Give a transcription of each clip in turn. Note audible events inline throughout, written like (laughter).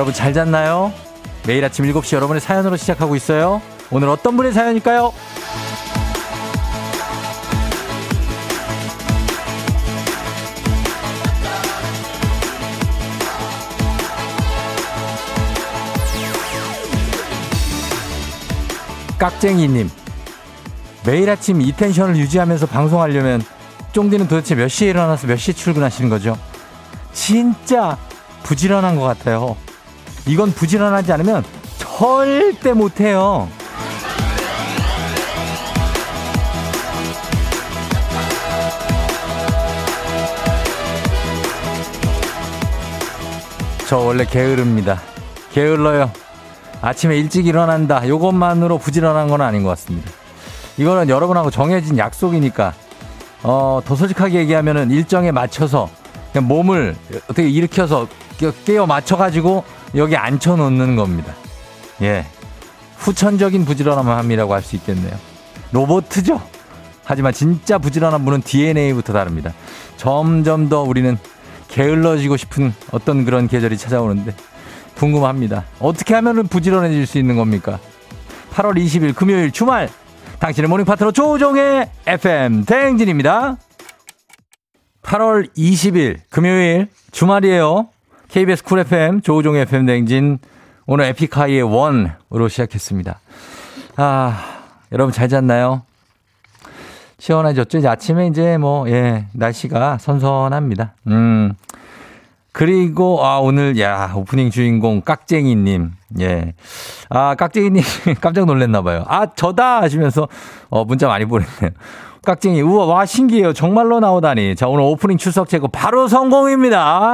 여러분 잘 잤나요? 매일 아침 7시 여러분의 사연으로 시작하고 있어요. 오늘 어떤 분의 사연일까요? 깍쟁이님. 매일 아침 이 텐션을 유지하면서 방송하려면 쫑디는 도대체 몇 시에 일어나서 몇 시에 출근하시는 거죠? 진짜 부지런한 것 같아요. 이건 부지런하지 않으면 절대 못해요. 저 원래 게으릅니다. 게을러요. 아침에 일찍 일어난다. 요것만으로 부지런한 건 아닌 것 같습니다. 이거는 여러분하고 정해진 약속이니까, 어, 더 솔직하게 얘기하면은 일정에 맞춰서 그냥 몸을 어떻게 일으켜서 깨어 맞춰가지고 여기 앉혀놓는 겁니다. 예. 후천적인 부지런함이라고 할 수 있겠네요. 로보트죠? 하지만 진짜 부지런한 분은 DNA부터 다릅니다. 점점 더 우리는 게을러지고 싶은 어떤 그런 계절이 찾아오는데 궁금합니다. 어떻게 하면 부지런해질 수 있는 겁니까? 8월 20일 금요일 주말 당신의 morning 파트너 조우종의 FM 대행진입니다. 8월 20일 금요일 주말이에요. KBS Cool FM 조우종의 FM 대행진 오늘 에픽하이의 One으로 시작했습니다. 아 여러분 잘 잤나요? 이제 아침에 이제 뭐, 예, 날씨가 선선합니다. 음. 그리고, 아, 오늘, 야, 오프닝 주인공 깍쟁이님. 예. 아, 깍쟁이님 (laughs) 깜짝 놀랐나봐요. 아, 저다! 하시면서, 어, 문자 많이 보냈네요. 깍쟁이, 우와, 와, 신기해요. 정말로 나오다니. 자, 오늘 오프닝 출석 제거 바로 성공입니다.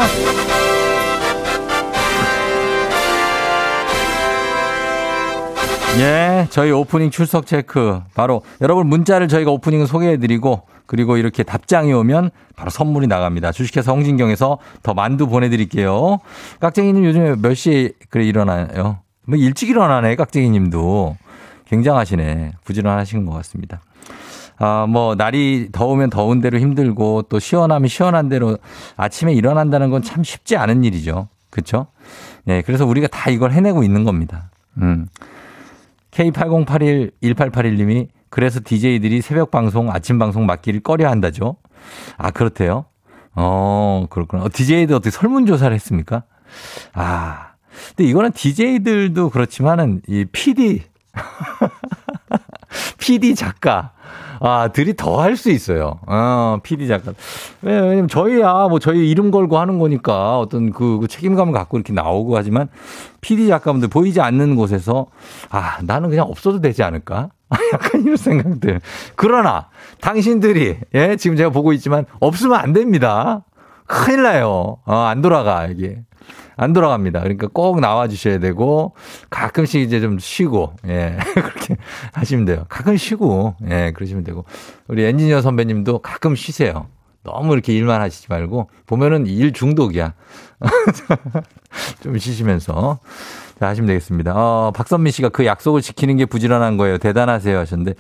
예, 저희 오프닝 출석 체크. 바로 여러분 문자를 저희가 오프닝을 소개해드리고 그리고 이렇게 답장이 오면 바로 선물이 나갑니다. 주식회사 홍진경에서 더 만두 보내드릴게요. 깍쟁이님 요즘에 몇 시에 그래 일어나요? 뭐 일찍 일어나네, 깍쟁이님도. 굉장하시네. 부지런하신 것 같습니다. 아, 뭐, 날이 더우면 더운 대로 힘들고 또 시원하면 시원한 대로 아침에 일어난다는 건 참 쉽지 않은 일이죠. 그쵸? 예, 그래서 우리가 다 이걸 해내고 있는 겁니다. 음. K8081-1881님이 그래서 DJ들이 새벽 방송, 아침 방송 맡기를 꺼려 한다죠. 아, 그렇대요. 어, 그렇구나. 어, DJ들 어떻게 설문조사를 했습니까? 아, 근데 이거는 DJ들도 그렇지만은 이 PD, (laughs) PD 작가, 아, 들이 더 할 수 있어요. 어, PD 작가. 왜냐면 저희야, 뭐 저희 이름 걸고 하는 거니까 어떤 그, 그 책임감을 갖고 이렇게 나오고 하지만 PD 작가분들 보이지 않는 곳에서 아, 나는 그냥 없어도 되지 않을까? (laughs) 약간 이런 생각들. 그러나 당신들이, 예, 지금 제가 보고 있지만 없으면 안 됩니다. 큰일 나요. 어, 안 돌아가, 이게. 안 돌아갑니다. 그러니까 꼭 나와 주셔야 되고 가끔씩 이제 좀 쉬고 예. (laughs) 그렇게 하시면 돼요. 가끔 쉬고 예, 그러시면 되고 우리 엔지니어 선배님도 가끔 쉬세요. 너무 이렇게 일만 하시지 말고 보면은 일 중독이야. (laughs) 좀 쉬시면서 자, 하시면 되겠습니다. 어, 박선미 씨가 그 약속을 지키는 게 부지런한 거예요. 대단하세요 하셨는데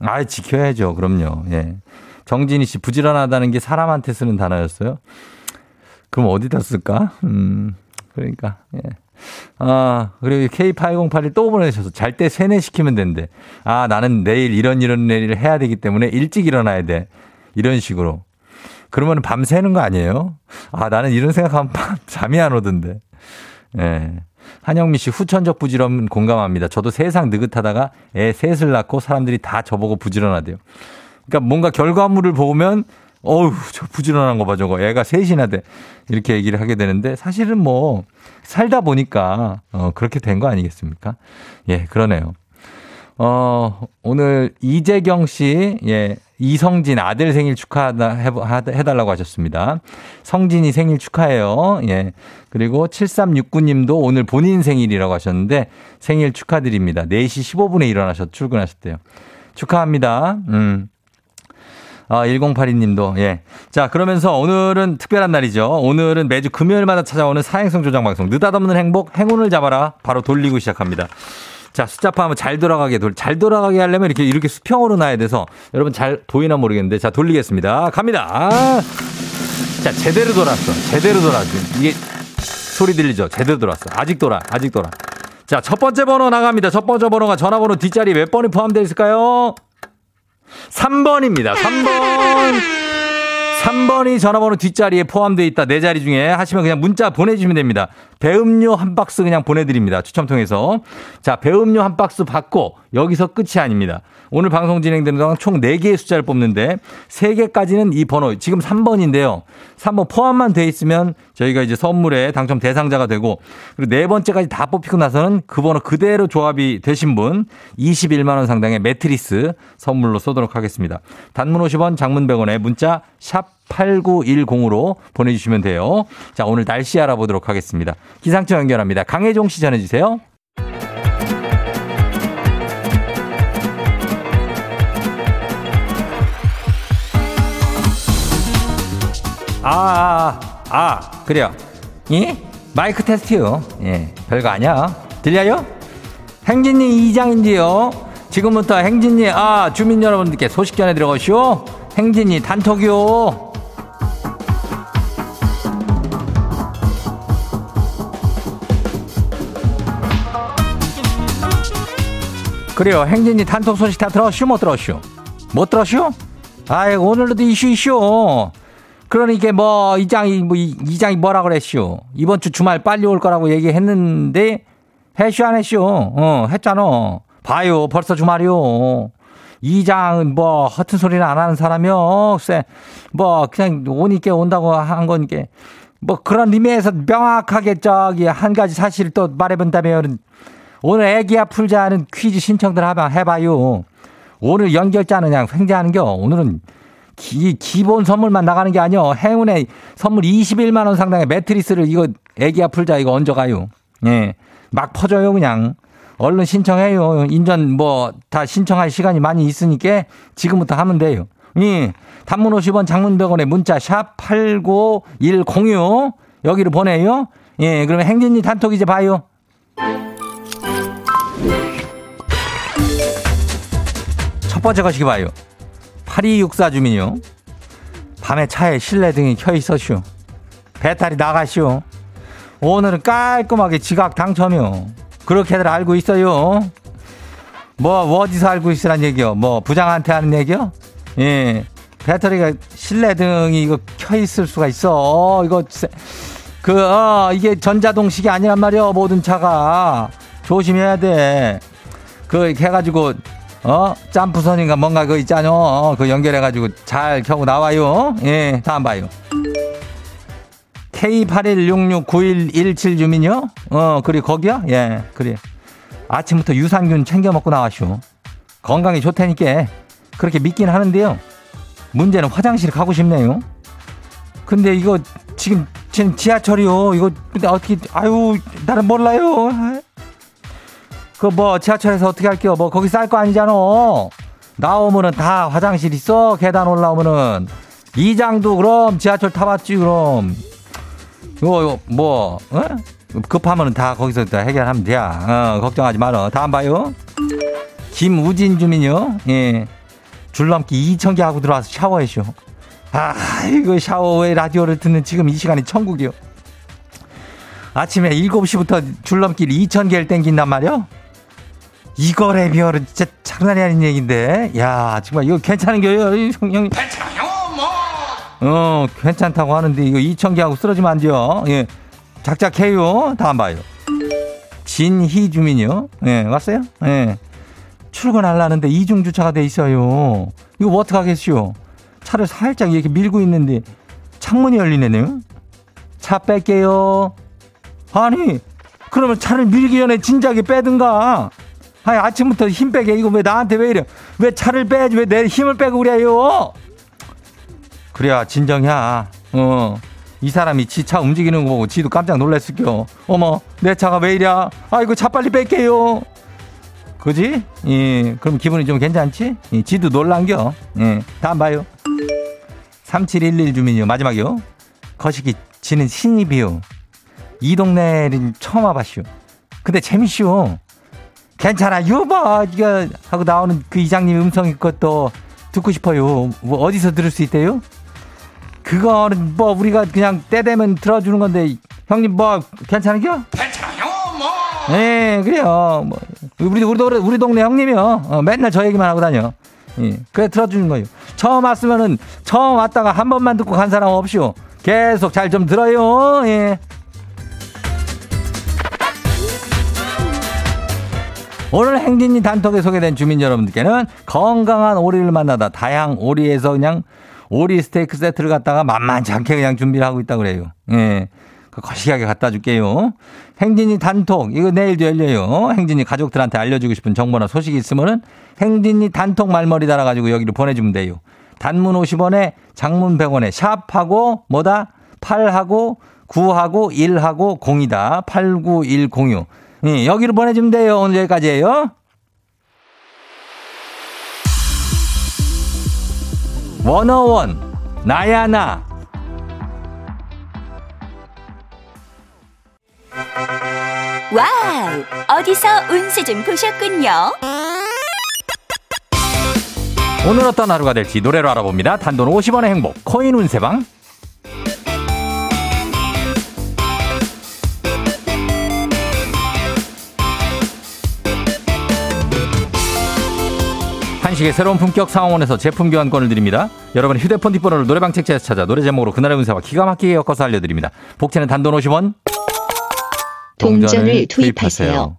아, 지켜야죠. 그럼요. 예. 정진희 씨 부지런하다는 게 사람한테 쓰는 단어였어요. 그럼 어디다 쓸까? 음. 그러니까, 예. 아, 그리고 K8081 또 보내주셔서 잘 때 세뇌시키면 된대. 아, 나는 내일 이런 이런 일을 해야 되기 때문에 일찍 일어나야 돼. 이런 식으로. 그러면 밤 새는 거 아니에요? 아, 나는 이런 생각하면 밤, (laughs) 잠이 안 오던데. 예. 한영미 씨 후천적 부지런 공감합니다. 저도 세상 느긋하다가 애 셋을 낳고 사람들이 다 저보고 부지런하대요. 그러니까 뭔가 결과물을 보면 어우, 저 부지런한 거 봐, 저거. 애가 셋이나 돼. 이렇게 얘기를 하게 되는데, 사실은 뭐, 살다 보니까, 어, 그렇게 된 거 아니겠습니까? 예, 그러네요. 어, 오늘 이재경 씨, 예, 이성진 아들 생일 축하해, 해달라고 하셨습니다. 성진이 생일 축하해요. 예. 그리고 7369님도 오늘 본인 생일이라고 하셨는데, 생일 축하드립니다. 4시 15분에 일어나셔, 출근하셨대요. 축하합니다. 음. 아, 1082님도, 예. 자, 그러면서 오늘은 특별한 날이죠. 오늘은 매주 금요일마다 찾아오는 사행성 조장 방송. 느닷없는 행복, 행운을 잡아라. 바로 돌리고 시작합니다. 자, 숫자 파 하면 잘 돌아가게, 돌, 잘 돌아가게 하려면 이렇게, 이렇게 수평으로 놔야 돼서 여러분 잘 보이나 모르겠는데. 자, 돌리겠습니다. 갑니다. 자, 제대로 돌았어. 제대로 돌았어. 이게 소리 들리죠? 제대로 들어왔어. 아직 돌아, 아직 돌아. 자, 첫 번째 번호 나갑니다. 첫 번째 번호가 전화번호 뒷자리 몇 번이 포함되어 있을까요? 3번입니다. 3번. 3번이 (laughs) 전화번호 뒷자리에 포함되어 있다. 네 자리 중에 하시면 그냥 문자 보내주시면 됩니다. 배음료 한 박스 그냥 보내드립니다. 추첨 통해서. 자, 배음료 한 박스 받고 여기서 끝이 아닙니다. 오늘 방송 진행되는 동안 총 4개의 숫자를 뽑는데 3개까지는 이 번호, 지금 3번인데요. 3번 포함만 돼 있으면 저희가 이제 선물에 당첨 대상자가 되고 그리고 네 번째까지 다 뽑히고 나서는 그 번호 그대로 조합이 되신 분 21만원 상당의 매트리스 선물로 쏘도록 하겠습니다. 단문 50원, 장문 100원에 문자 샵 8910으로 보내주시면 돼요. 자, 오늘 날씨 알아보도록 하겠습니다. 기상청 연결합니다. 강혜종 씨 전해주세요. 아, 아, 아, 아 그래요. 예? 마이크 테스트요. 예, 별거 아니야. 들려요? 행진리 이장인데요. 지금부터 행진리, 아, 주민 여러분들께 소식 전해 들어가시오. 행진리 단톡이요. 그래요. 행진이 단톡 소식 다 들었슈? 못 들었슈? 못 들었슈? 아이, 오늘도 이슈 이슈. 그러니까 뭐, 이장이, 뭐, 이장이 뭐라 그랬슈? 이번 주 주말 빨리 올 거라고 얘기했는데, 했슈, 안 했슈? 어, 했잖아. 봐요. 벌써 주말이요. 이장은 뭐, 허튼 소리는 안 하는 사람이요. 글쎄, 뭐, 그냥 오니까 온다고 한 거니까. 뭐, 그런 의미에서 명확하게 저기 한 가지 사실을 또 말해본다면, 오늘 애기야 풀자는 퀴즈 신청들 하면 해봐요. 오늘 연결자는 그냥 횡재하는겨. 오늘은 기, 기본 선물만 나가는 게 아니요. 행운의 선물 21만 원 상당의 매트리스를 이거 애기야 풀자 이거 얹어가요. 예. 막 퍼져요 그냥. 얼른 신청해요. 인전 뭐 다 신청할 시간이 많이 있으니까 지금부터 하면 돼요. 예. 단문 50원 장문 100원에 문자 샵 89106 여기로 보내요. 예. 그러면 행진이 단톡 이제 봐요. 번째 것이 봐요. 8264 주민요. 밤에 차에 실내 등이 켜 있었슈. 배탈이 나가슈. 오늘은 깔끔하게 지각 당첨이요. 그렇게들 알고 있어요. 뭐 어디서 알고 있으란 얘기요? 뭐 부장한테 하는 얘기요? 예. 배터리가 실내 등이 이거 켜 있을 수가 있어. 이거 그 어, 이게 전자동식이 아니란 말이요. 모든 차가 조심해야 돼. 그 해가지고 어? 짬프선인가 뭔가 그 있잖아. 어, 그 연결해가지고 잘 켜고 나와요. 예, 다음 봐요. K81669117 주민요? 어, 그리 거기야? 예, 그래. 아침부터 유산균 챙겨 먹고 나왔쇼. 건강에 좋다니까 그렇게 믿긴 하는데요. 문제는 화장실 가고 싶네요. 근데 이거 지금 지금 지하철이요. 이거 어떻게 아유 나는 몰라요. 그 뭐 지하철에서 어떻게 할게요? 뭐 거기 쌀 거 아니잖아. 나오면은 다 화장실 있어. 계단 올라오면은 이장도 그럼 지하철 타봤지 그럼. 이거 뭐 어? 급하면은 다 거기서 다 해결하면 돼. 어, 걱정하지 마라. 다음 봐요. 김우진 주민요. 예. 줄넘기 2천 개 하고 들어와서 샤워했쇼. 아, 이거 샤워에 라디오를 듣는 지금 이 시간이 천국이요. 아침에 7시부터 줄넘기를 2천 개를 땡긴단 말이요. 이거래 비어는 진짜 장난이 아닌 얘기인데. 야, 정말 이거 괜찮은 거예요, 형님. 괜찮아요, 뭐. 어, 괜찮다고 하는데 이거 2천 개하고 쓰러지면 안 돼요. 예. 작작해요. 다음 봐요. 진희 주민요. 예, 왔어요? 예. 출근하려는데 이중 주차가 돼 있어요. 이거 뭐 어떡하겠슈? 차를 살짝 이렇게 밀고 있는데 창문이 열리네요. 차 뺄게요. 아니, 그러면 차를 밀기 전에 진작에 빼든가. 아니, 아침부터 힘 빼게. 이거 왜 나한테 왜 이래? 왜 차를 빼야지? 왜 내 힘을 빼고 그래요? 그래야 진정이야. 어. 이 사람이 지 차 움직이는 거 보고 지도 깜짝 놀랐을게요. 어머, 내 차가 왜 이래? 아이고, 차 빨리 뺄게요. 그지? 예, 그럼 기분이 좀 괜찮지? 예, 지도 놀란겨. 예, 다음 봐요. 3711 주민이요. 마지막이요. 거시기 지는 신입이요. 이 동네는 처음 와봤슈. 근데 재밌슈. 괜찮아 유버 이거 하고 나오는 그 이장님 음성이 것도 듣고 싶어요. 뭐 어디서 들을 수 있대요? 그거는 뭐 우리가 그냥 때 되면 들어주는 건데 형님 뭐 괜찮은겨? 괜찮아요, 뭐. 예, 그래요. 뭐 우리 우리 우리, 우리 동네 형님이요. 어, 맨날 저 얘기만 하고 다녀. 예, 그래 들어주는 거예요. 처음 왔으면은 처음 왔다가 한 번만 듣고 간 사람 없이요. 계속 잘 좀 들어요. 예. 오늘 행진이 단톡에 소개된 주민 여러분들께는 건강한 오리를 만나다 다양 오리에서 그냥 오리 스테이크 세트를 갖다가 만만치 않게 그냥 준비를 하고 있다고 그래요. 예. 그 거시기하게 갖다 줄게요. 행진이 단톡, 이거 내일도 열려요. 행진이 가족들한테 알려주고 싶은 정보나 소식이 있으면은 행진이 단톡 말머리 달아가지고 여기로 보내주면 돼요. 단문 50원에 장문 100원에 샵하고 뭐다? 8하고 9하고 1하고 0이다. 89106. 예, 여기로 보내주면 돼요. 오늘 여기까지예요. 워너원 나야 나 wow! 어디서 운세 좀 보셨군요. 오늘 어떤 하루가 될지 노래로 알아봅니다. 단돈 50원의 행복 코인 운세방 한식의 새로운 품격 상황원에서 제품 교환권을 드립니다. 여러분의 휴대폰 뒷번호를 노래방 책자에서 찾아 노래 제목으로 그날의 운세와 기가 막히게 엮어서 알려드립니다. 복채는 단돈 50원 동전을 투입하세요.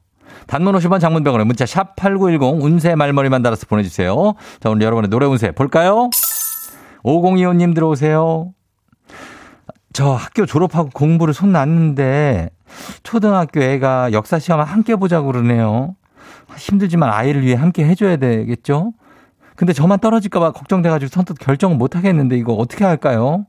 단문 50원 장문병원에 문자 샵 8910 운세 말머리만 달아서 보내주세요. 자, 오늘 여러분의 노래 운세 볼까요? 5025님 들어오세요. 저 학교 졸업하고 공부를 손 놨는데 초등학교 애가 역사 시험 함께 보자고 그러네요. 힘들지만 아이를 위해 함께 해줘야 되겠죠? 근데 저만 떨어질까봐 걱정돼가지고 선뜻 결정을 못 하겠는데 이거 어떻게 할까요?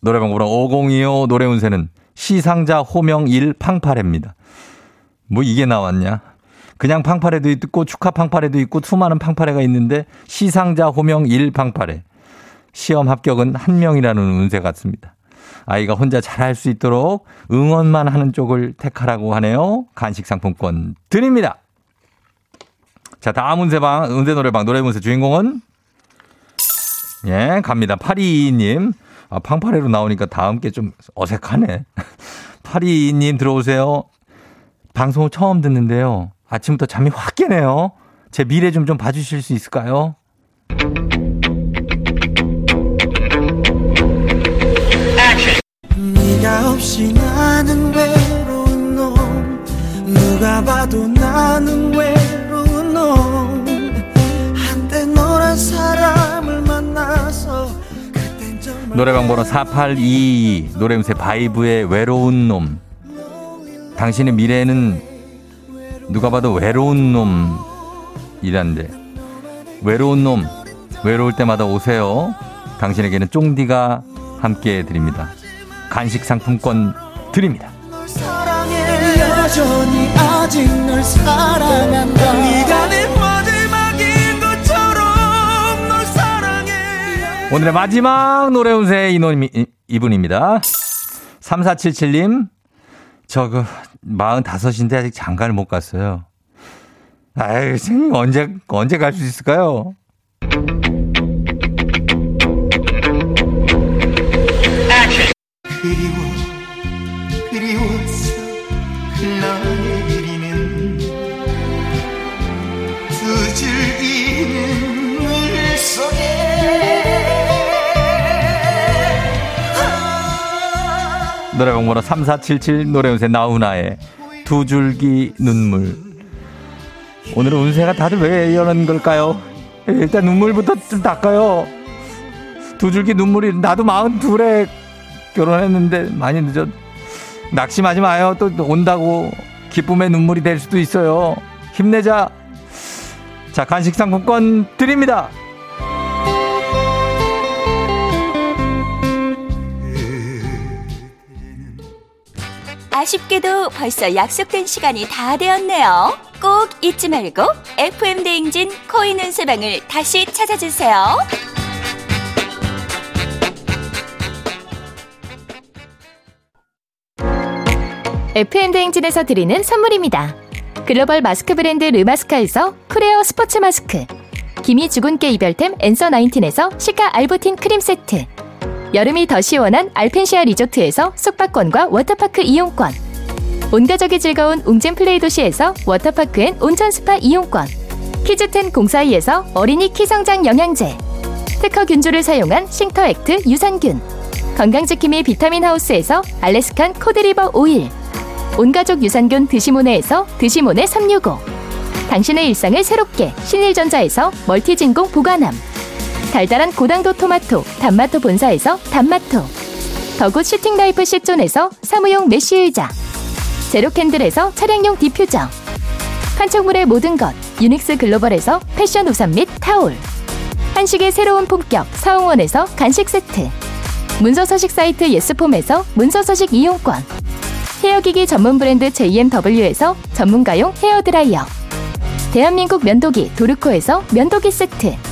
노래방 보러 5025 노래 운세는 시상자 호명 1 팡파레입니다. 뭐 이게 나왔냐? 그냥 팡파레도 있고 축하 팡파레도 있고 수많은 팡파레가 있는데 시상자 호명 1 팡파레. 시험 합격은 한 명이라는 운세 같습니다. 아이가 혼자 잘할 수 있도록 응원만 하는 쪽을 택하라고 하네요. 간식 상품권 드립니다. 자, 다음 운세방, 운세 노래방, 노래 운세 주인공은? 예, 갑니다. 822님. 아, 팡파레로 나오니까 다음 게 좀 어색하네. (laughs) 822님 들어오세요. 방송을 처음 듣는데요. 아침부터 잠이 확 깨네요. 제 미래 좀 좀 봐주실 수 있을까요? 네가 없이 나는 외로운 놈 누가 봐도 나는 외로운 놈 한때 너란 사람을 만나서 노래방 번호 4822 노래음새 바이브의 외로운 놈. 당신의 미래는 누가 봐도 외로운 놈이란데 외로운 놈 외로울 때마다 오세요. 당신에게는 쫑디가 함께 해드립니다. 간식 상품권 드립니다. 오늘의 마지막 노래 운세 인원 이분입니다. 3477님, 저 그, 45인데 아직 장가를 못 갔어요. 아유, 선생님, 언제, 언제 갈 수 있을까요? 그리워 노래방 번호 3477 노래 운세 나훈아의 두 줄기 눈물. 오늘은 운세가 다들 왜 이러는 걸까요? 일단 눈물부터 좀 닦아요. 두 줄기 눈물이 나도 마흔 둘에 결혼했는데 많이 늦었. 낙심하지 마요. 또 온다고 기쁨의 눈물이 될 수도 있어요. 힘내자. 자 간식 상품권 드립니다. 아쉽게도 벌써 약속된 시간이 다 되었네요. 꼭 잊지 말고 FM 대행진 코인 은세방을 다시 찾아주세요. FM 대행진에서 드리는 선물입니다. 글로벌 마스크 브랜드 르마스카에서 크레어 스포츠 마스크, 김이 주근깨 이별템 엔서 나인틴에서 시카 알부틴 크림 세트. 여름이 더 시원한 알펜시아 리조트에서 숙박권과 워터파크 이용권. 온가족이 즐거운 웅진 플레이 도시에서 워터파크 and 온천 스파 이용권. 키즈텐 공사이에서 어린이 키성장 영양제. 특허 균주를 사용한 싱터액트 유산균. 건강지킴이 비타민 하우스에서 Alaskan cod liver oil. 온가족 유산균 드시모네에서 드시모네 365. 당신의 일상을 새롭게 신일전자에서 멀티진공 보관함. 달달한 고당도 토마토 단마토 본사에서 단마토. 더굿 슈팅라이프 시존에서 사무용 mesh 의자. 제로캔들에서 차량용 디퓨저. 판촉물의 모든 것 유닉스 글로벌에서 패션 우산 및 타올. 한식의 새로운 품격 사홍원에서 간식 세트. 문서 서식 사이트 예스폼에서 문서 서식 이용권. 헤어기기 전문 브랜드 JMW에서 전문가용 헤어드라이어. 대한민국 면도기 도르코에서 면도기 세트.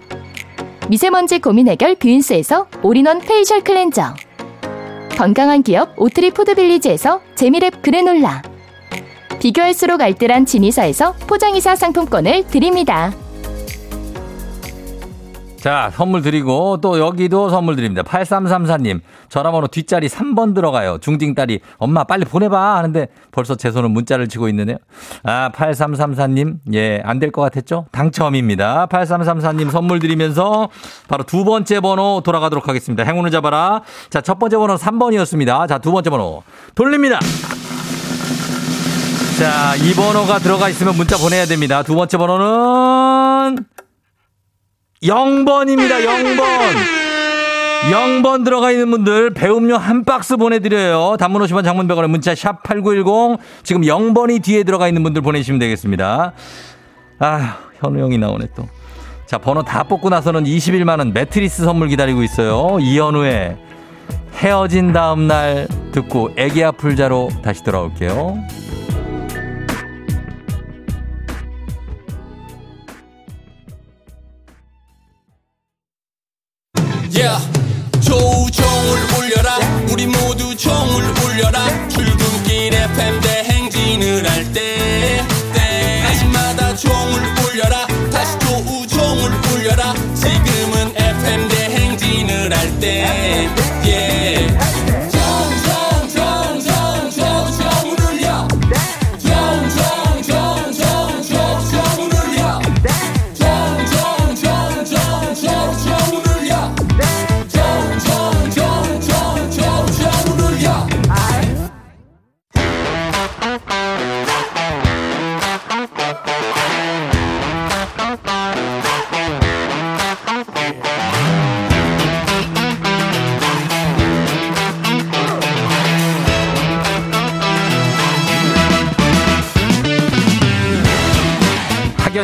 미세먼지 고민 해결 뷰인스에서 all-in-one facial cleanser 건강한 기업 오트리 푸드빌리지에서 재미랩 그래놀라 비교할수록 알뜰한 진이사에서 포장이사 상품권을 드립니다. 자, 선물 드리고 또 여기도 선물 드립니다. 8334님, 전화번호 뒷자리 3번 들어가요. 중딩 딸이 엄마 빨리 보내봐 하는데 벌써 제 손은 문자를 치고 있는데요. 아, 8334님, 예, 안 될 것 같았죠? 당첨입니다. 8334님 선물 드리면서 바로 두 번째 번호 돌아가도록 하겠습니다. 행운을 잡아라. 자, 첫 번째 번호 3번이었습니다. 자, 두 번째 번호 돌립니다. 자, 이 번호가 들어가 있으면 문자 보내야 됩니다. 두 번째 번호는 0번입니다. 0번. 0번 들어가 있는 분들 배음료 한 박스 보내드려요. 단문 50원 장문 100원에 문자 샵 8910 지금 0번이 뒤에 들어가 있는 분들 보내주시면 되겠습니다. 아 현우 형이 나오네 또. 자 번호 다 뽑고 나서는 21만원 매트리스 선물 기다리고 있어요. 이현우의 헤어진 다음 날 듣고 애기야 풀자로 다시 돌아올게요. 때마다 종을 울려라. 다시 조우종을 울려라. 지금은 FM 대행진을 할때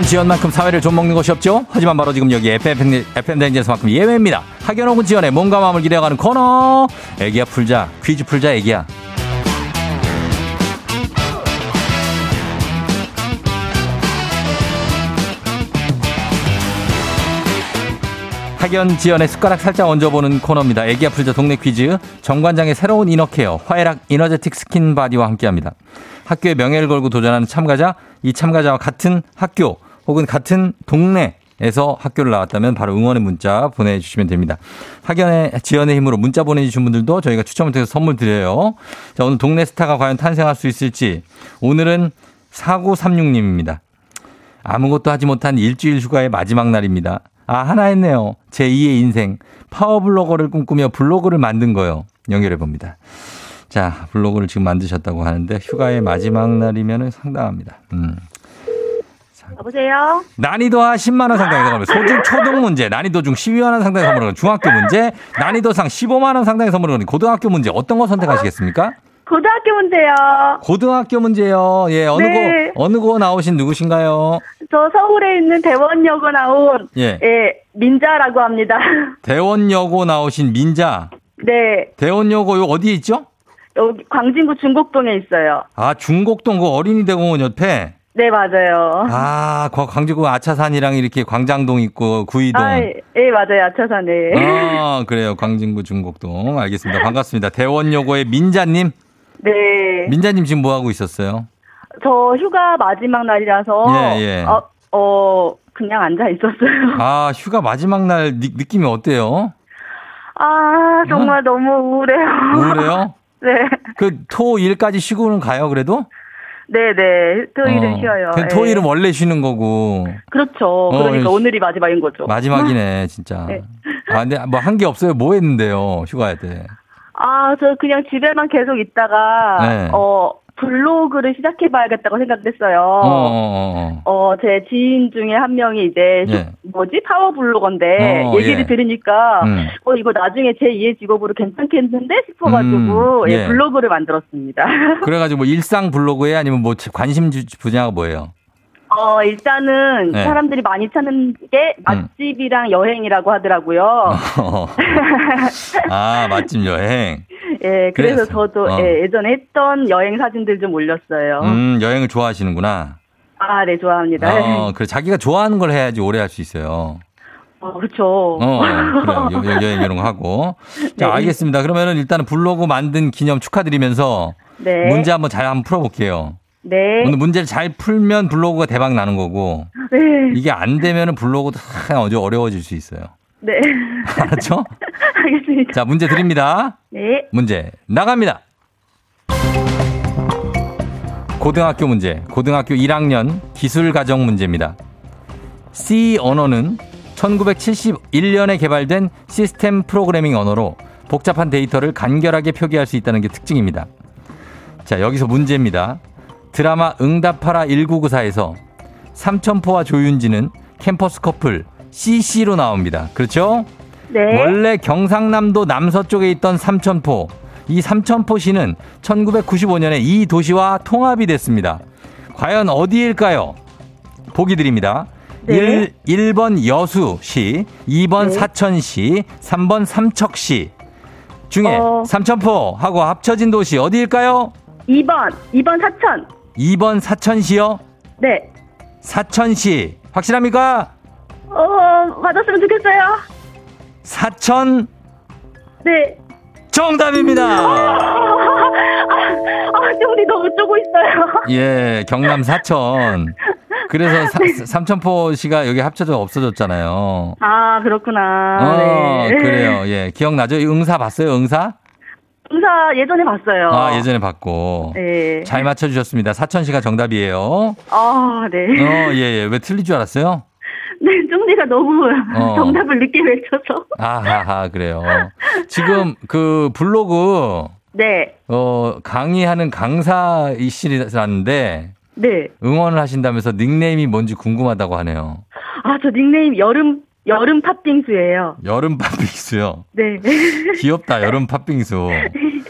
지연만큼 사회를 좀 먹는 것이 없죠. 하지만 바로 지금 여기 FM FM 댕진에서만큼 예외입니다. 학연 혹은 지연의 몸과 마음을 기대어가는 코너. 애기야 풀자 퀴즈 풀자 애기야. 학연 지연의 숟가락 살짝 얹어보는 코너입니다. 애기야 풀자 동네 퀴즈. 정관장의 새로운 inner care 화해락 이너제틱 스킨 바디와 함께합니다. 학교의 명예를 걸고 도전하는 참가자, 이 참가자와 같은 학교 혹은 같은 동네 에서 학교를 나왔다면 바로 응원의 문자 보내주시면 됩니다. 학연의 지연의 힘으로 문자 보내주신 분들도 저희가 추첨을 통해서 선물 드려요. 자, 오늘 동네 스타가 과연 탄생할 수 있을지. 오늘은 4936님입니다. 아무것도 하지 못한 일주일 휴가의 마지막 날입니다. 아, 하나 했네요. 제 2의 인생. 파워블로거를 꿈꾸며 블로그를 만든 거요. 연결해 봅니다. 자, 블로그를 지금 만드셨다고 하는데 휴가의 마지막 날이면 상당합니다. 음. 여보세요? 난이도 하 10만 원 상당의 선물. 소중 (laughs) 초등 문제, 난이도 중 12만 원 상당의 선물은 중학교 문제, 난이도 상 15만 원 상당의 선물은 고등학교 문제 어떤 거 선택하시겠습니까? 고등학교 문제요. 고등학교 문제요. 예, 어느 네. 고, 어느 고 나오신 누구신가요? 저 서울에 있는 대원여고 나온 예. 예, 민자라고 합니다. (laughs) 대원여고 나오신 민자. 네, 대원여고 요 어디에 있죠? 여기 광진구 중곡동에 있어요. 아, 중곡동 그 어린이대공원 옆에. 네, 맞아요. 아, 거- 광주구 아차산이랑 이렇게 광장동 있고 구이동. 아, 예, 예, 맞아요. 아차산에. 아, 그래요. 광진구 중곡동. 알겠습니다. 반갑습니다. 대원여고의 민자님. 네. 민자님 지금 뭐 하고 있었어요? 저 휴가 마지막 날이라서 예, 예. 어, 어 그냥 앉아 있었어요. 아, 휴가 마지막 날 느, 느낌이 어때요? 아, 정말 너무 우울해요. 우울해요? (laughs) 네. 그 토 일까지 쉬고는 가요, 그래도? 네, 네. 토요일은 어. 쉬어요. 그 예. 토요일은 원래 쉬는 거고. 그렇죠. 그러니까 어, 오늘이 마지막인 거죠. 마지막이네, (laughs) 진짜. 네. 아, 근데 뭐 한 게 없어요. 뭐 했는데요, 휴가 때. 아, 저 그냥 집에만 계속 있다가 네. 어 블로그를 시작해봐야겠다고 생각했어요. 어, 어, 어. 어, 제 지인 중에 한 명이 이제 예. 슈- 뭐지 파워 블로거인데 어, 얘기를 예. 들으니까 음. 어 이거 나중에 제 2의 직업으로 괜찮겠는데 싶어가지고 음, 예, 예. 블로그를 만들었습니다. (laughs) 그래가지고 뭐 일상 블로그에 아니면 뭐 관심 주- 분야가 뭐예요? 어 일단은 네. 음. 사람들이 많이 찾는 게 맛집이랑 여행이라고 하더라고요. (laughs) 아, 맛집 여행. (laughs) 예, 그래서 그래서, 저도 어. 예, 예전에 했던 여행 사진들 좀 올렸어요. 음, 여행을 좋아하시는구나. 아, 네, 좋아합니다. 어, 그래. 자기가 좋아하는 걸 해야지 오래 할 수 있어요. 어, 그렇죠. 어, 그래요. (laughs) 여, 여, 여행 이런 거 하고. 자, 네. 알겠습니다. 그러면은 일단은 블로그 만든 기념 축하드리면서 네. 문제 한번 잘 한번 풀어볼게요. 네. 오늘 문제를 잘 풀면 블로그가 대박 나는 거고 네. 이게 안 되면은 블로그도 다 아주 어려워질 수 있어요. 네. 알았죠? (laughs) 알겠습니다. 자, 문제 드립니다. 네. 문제 나갑니다. 고등학교 문제, 고등학교 1학년 기술 가정 문제입니다. C 언어는 1971년에 개발된 시스템 프로그래밍 언어로 복잡한 데이터를 간결하게 표기할 수 있다는 게 특징입니다. 자, 여기서 문제입니다. 드라마 응답하라 1994에서 삼천포와 조윤지는 캠퍼스 커플 CC로 나옵니다. 그렇죠? 네. 원래 경상남도 남서쪽에 있던 삼천포. 이 삼천포시는 1995년에 이 도시와 통합이 됐습니다. 과연 어디일까요? 보기 드립니다. 네. 1, 1번 여수시, 2번 네. 사천시, 3번 삼척시. 중에 어. 삼천포하고 합쳐진 도시 어디일까요? 2번. 2번 사천. 2번 사천시요? 네. 사천시. 확실합니까? 어, 맞았으면 좋겠어요. 사천 네. 정답입니다. 아, 아, 쫑디 너무 쪼고 있어요. 예, 경남 사천. 그래서 사- 삼천포시가 여기 합쳐져 없어졌잖아요. 아, 그렇구나. 어, 네. 그래요. 예, 기억나죠? 이 응사 봤어요? 응사? 응사 예전에 봤어요. 아, 예전에 봤고. 네. 잘 맞춰주셨습니다. 사천시가 정답이에요. 아, 네. 어, 예, 예. 왜 틀릴 줄 알았어요? (laughs) 네, 쫑디가 너무 어. 정답을 늦게 외쳐서. 아하하, 그래요. 지금 그 블로그, 네. 어, 강의하는 강사이시라는데 네. 응원을 하신다면서 닉네임이 뭔지 궁금하다고 하네요. 아, 저 닉네임 여름, 여름 팥빙수예요. 여름 팥빙수요. 네. (laughs) 귀엽다, 여름 팥빙수.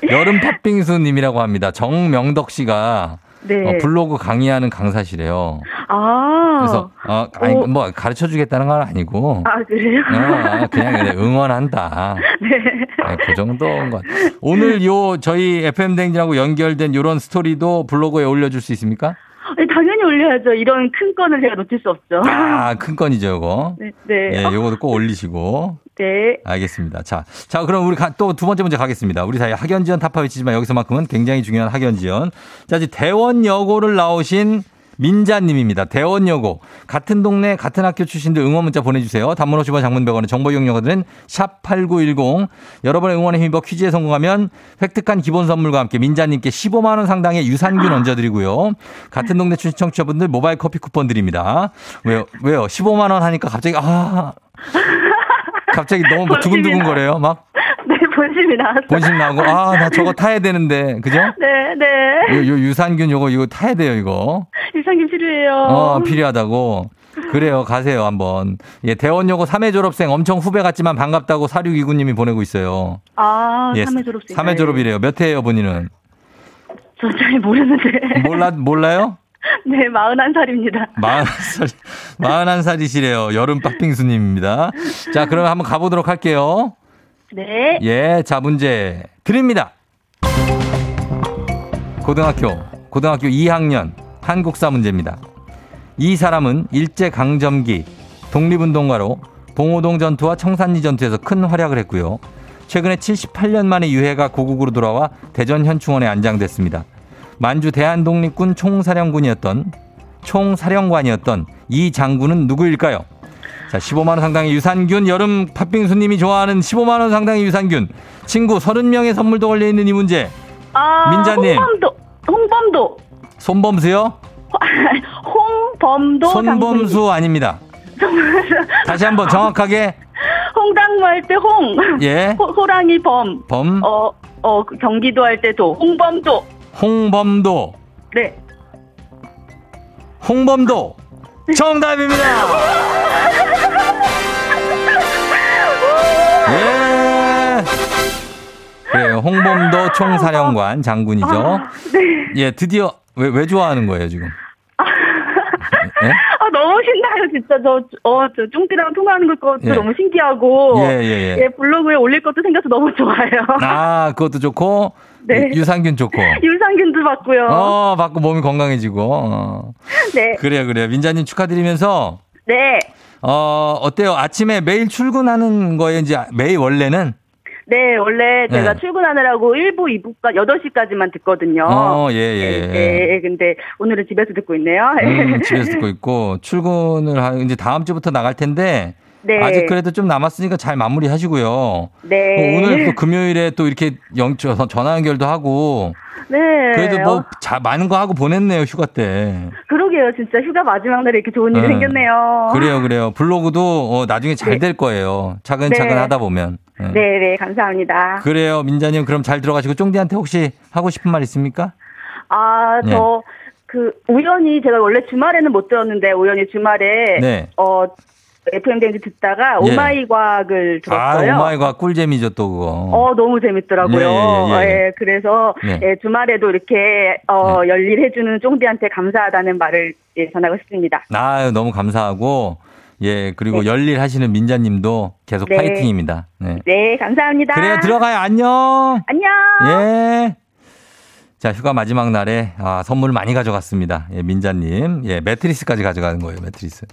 여름 팥빙수님이라고 합니다. 정명덕 씨가 네. 어, 블로그 강의하는 강사시래요. 아. 그래서 어, 아니 어. 뭐 가르쳐 주겠다는 건 아니고 아, 그래요? 어, 그냥 그냥 응원한다. (laughs) 네. 네, 그 정도인 것. 같아요. 오늘 요 저희 FM 댕진하고 연결된 요런 스토리도 블로그에 올려줄 수 있습니까? 당연히 올려야죠. 이런 큰 건을 제가 놓칠 수 없죠. 아, 큰 건이죠, 요거. 네. 네. 예, 요거도 꼭 올리시고. (laughs) 네. 알겠습니다. 자, 자, 그럼 우리 또 두 번째 문제 가겠습니다. 우리 사회 학연 지원 타파 위치지만 여기서만큼은 굉장히 중요한 학연 지원. 자, 이제 대원 여고를 나오신 민자님입니다. 대원여고. 같은 동네, 같은 학교 출신들 응원 문자 보내주세요. 단문 50원 장문 100원의 정보 이용료들은 샵8910. 여러분의 응원에 힘입어 퀴즈에 성공하면 획득한 기본 선물과 함께 민자님께 15만원 상당의 유산균 얹어드리고요. 같은 동네 출신 청취자분들 모바일 커피 쿠폰 드립니다. 왜요? 왜요? 15만원 하니까 갑자기, 아. 갑자기 너무 뭐 두근두근 거려요. 막 네, 본심이 나왔어요. 본심 나고 아 나 저거 타야 되는데 그죠? 네, 네. 요, 요 유산균 요거 이거 타야 돼요 이거. 유산균 필요해요. 어 필요하다고. 그래요 가세요 한번. 예 대원여고 3회 졸업생 엄청 후배 같지만 반갑다고 4629님이 보내고 있어요. 아, 예 3회 졸업생. 3회 졸업이래요. 몇 회예요 본인은? 저 잘 모르는데. 몰라, 몰라요? (laughs) 네, 41살입니다. 41살, 41살이시래요. 여름 팥빙수님입니다. 자, 그러면 한번 가보도록 할게요. 네. 예, 자, 문제 드립니다. 고등학교, 고등학교 2학년 한국사 문제입니다. 이 사람은 일제강점기 독립운동가로 봉오동 전투와 청산리 전투에서 큰 활약을 했고요. 최근에 78년 만에 유해가 고국으로 돌아와 대전 현충원에 안장됐습니다. 만주 대한독립군 총사령군이었던 총사령관이었던 이 장군은 누구일까요? 자, 15만 원 상당의 유산균 여름 팥빙수님이 좋아하는 15만 원 상당의 유산균 친구 30명의 선물도 걸려 있는 이 문제 아, 민자님. 홍범도, 홍범도. 손범수요? (laughs) 홍범도. 손범수 아닙니다. 다시 한번 정확하게 (laughs) 홍당무 할 때 홍. 예 호, 호랑이 범. 범 어, 어, 그 경기도 할 때 도. 홍범도. 홍범도 네. 홍범도 정답입니다. 예. 그래요. 홍범도 총사령관 장군이죠. 아, 네. 예, 드디어 왜, 왜 좋아하는 거예요, 지금? (laughs) 예? 아, 너무 신나요, 진짜. 저, 어, 저, 쫑디랑 통화하는 것도 예. 너무 신기하고. 예, 예, 예. 블로그에 올릴 것도 생겨서 너무 좋아요. 아, 그것도 좋고, 네. 유산균 좋고. (laughs) 유산균도 받고요. 어, 받고 몸이 건강해지고. 어. 네. 그래요, 그래요. 민자님 축하드리면서, 네. 어, 어때요? 아침에 매일 출근하는 거에 이제 매일 원래는? 네, 원래 제가 네. 출근하느라고 1부, 2부까 8시까지만 듣거든요. 어, 예, 예. 네, 근데 오늘은 집에서 듣고 있네요. 음, 집에서 듣고 있고, 출근을 하, 이제 다음 주부터 나갈 텐데, 네. 아직 그래도 좀 남았으니까 잘 마무리 하시고요. 네. 오늘 또 금요일에 또 이렇게 영, 저, 전화 연결도 하고, 네. 그래도 뭐 어, 자, 많은 거 하고 보냈네요, 휴가 때. 그러게요. 진짜 휴가 마지막 날에 이렇게 좋은 일이 네. 생겼네요. 그래요, 그래요. 블로그도 어, 나중에 잘 네. 될 거예요. 차근차근 네. 하다 보면. 예. 네, 네. 감사합니다. 그래요, 민자님. 그럼 잘 들어가시고, 쫑디한테 혹시 하고 싶은 말 있습니까? 아, 네. 저, 그, 우연히 제가 원래 주말에는 못 들었는데, 우연히 주말에, 네. 어, FM 댕진 듣다가 예. 오마이 과학을 아, 들었어요. 오마이과 꿀잼이죠, 또 그거. 어, 너무 재밌더라고요. 예, 예, 예, 예. 예, 그래서, 네. 예, 주말에도 이렇게, 어, 열일해주는 쫑디한테 감사하다는 말을 예, 전하고 싶습니다. 아, 너무 감사하고, 예, 그리고 열일 하시는 민자님도 계속 네. 파이팅입니다. 네. 네, 감사합니다. 그래요, 들어가요. 안녕. 안녕. 예. 자, 휴가 마지막 날에 아, 선물 많이 가져갔습니다. 예, 민자님. 예, 매트리스까지 가져가는 거예요, 매트리스.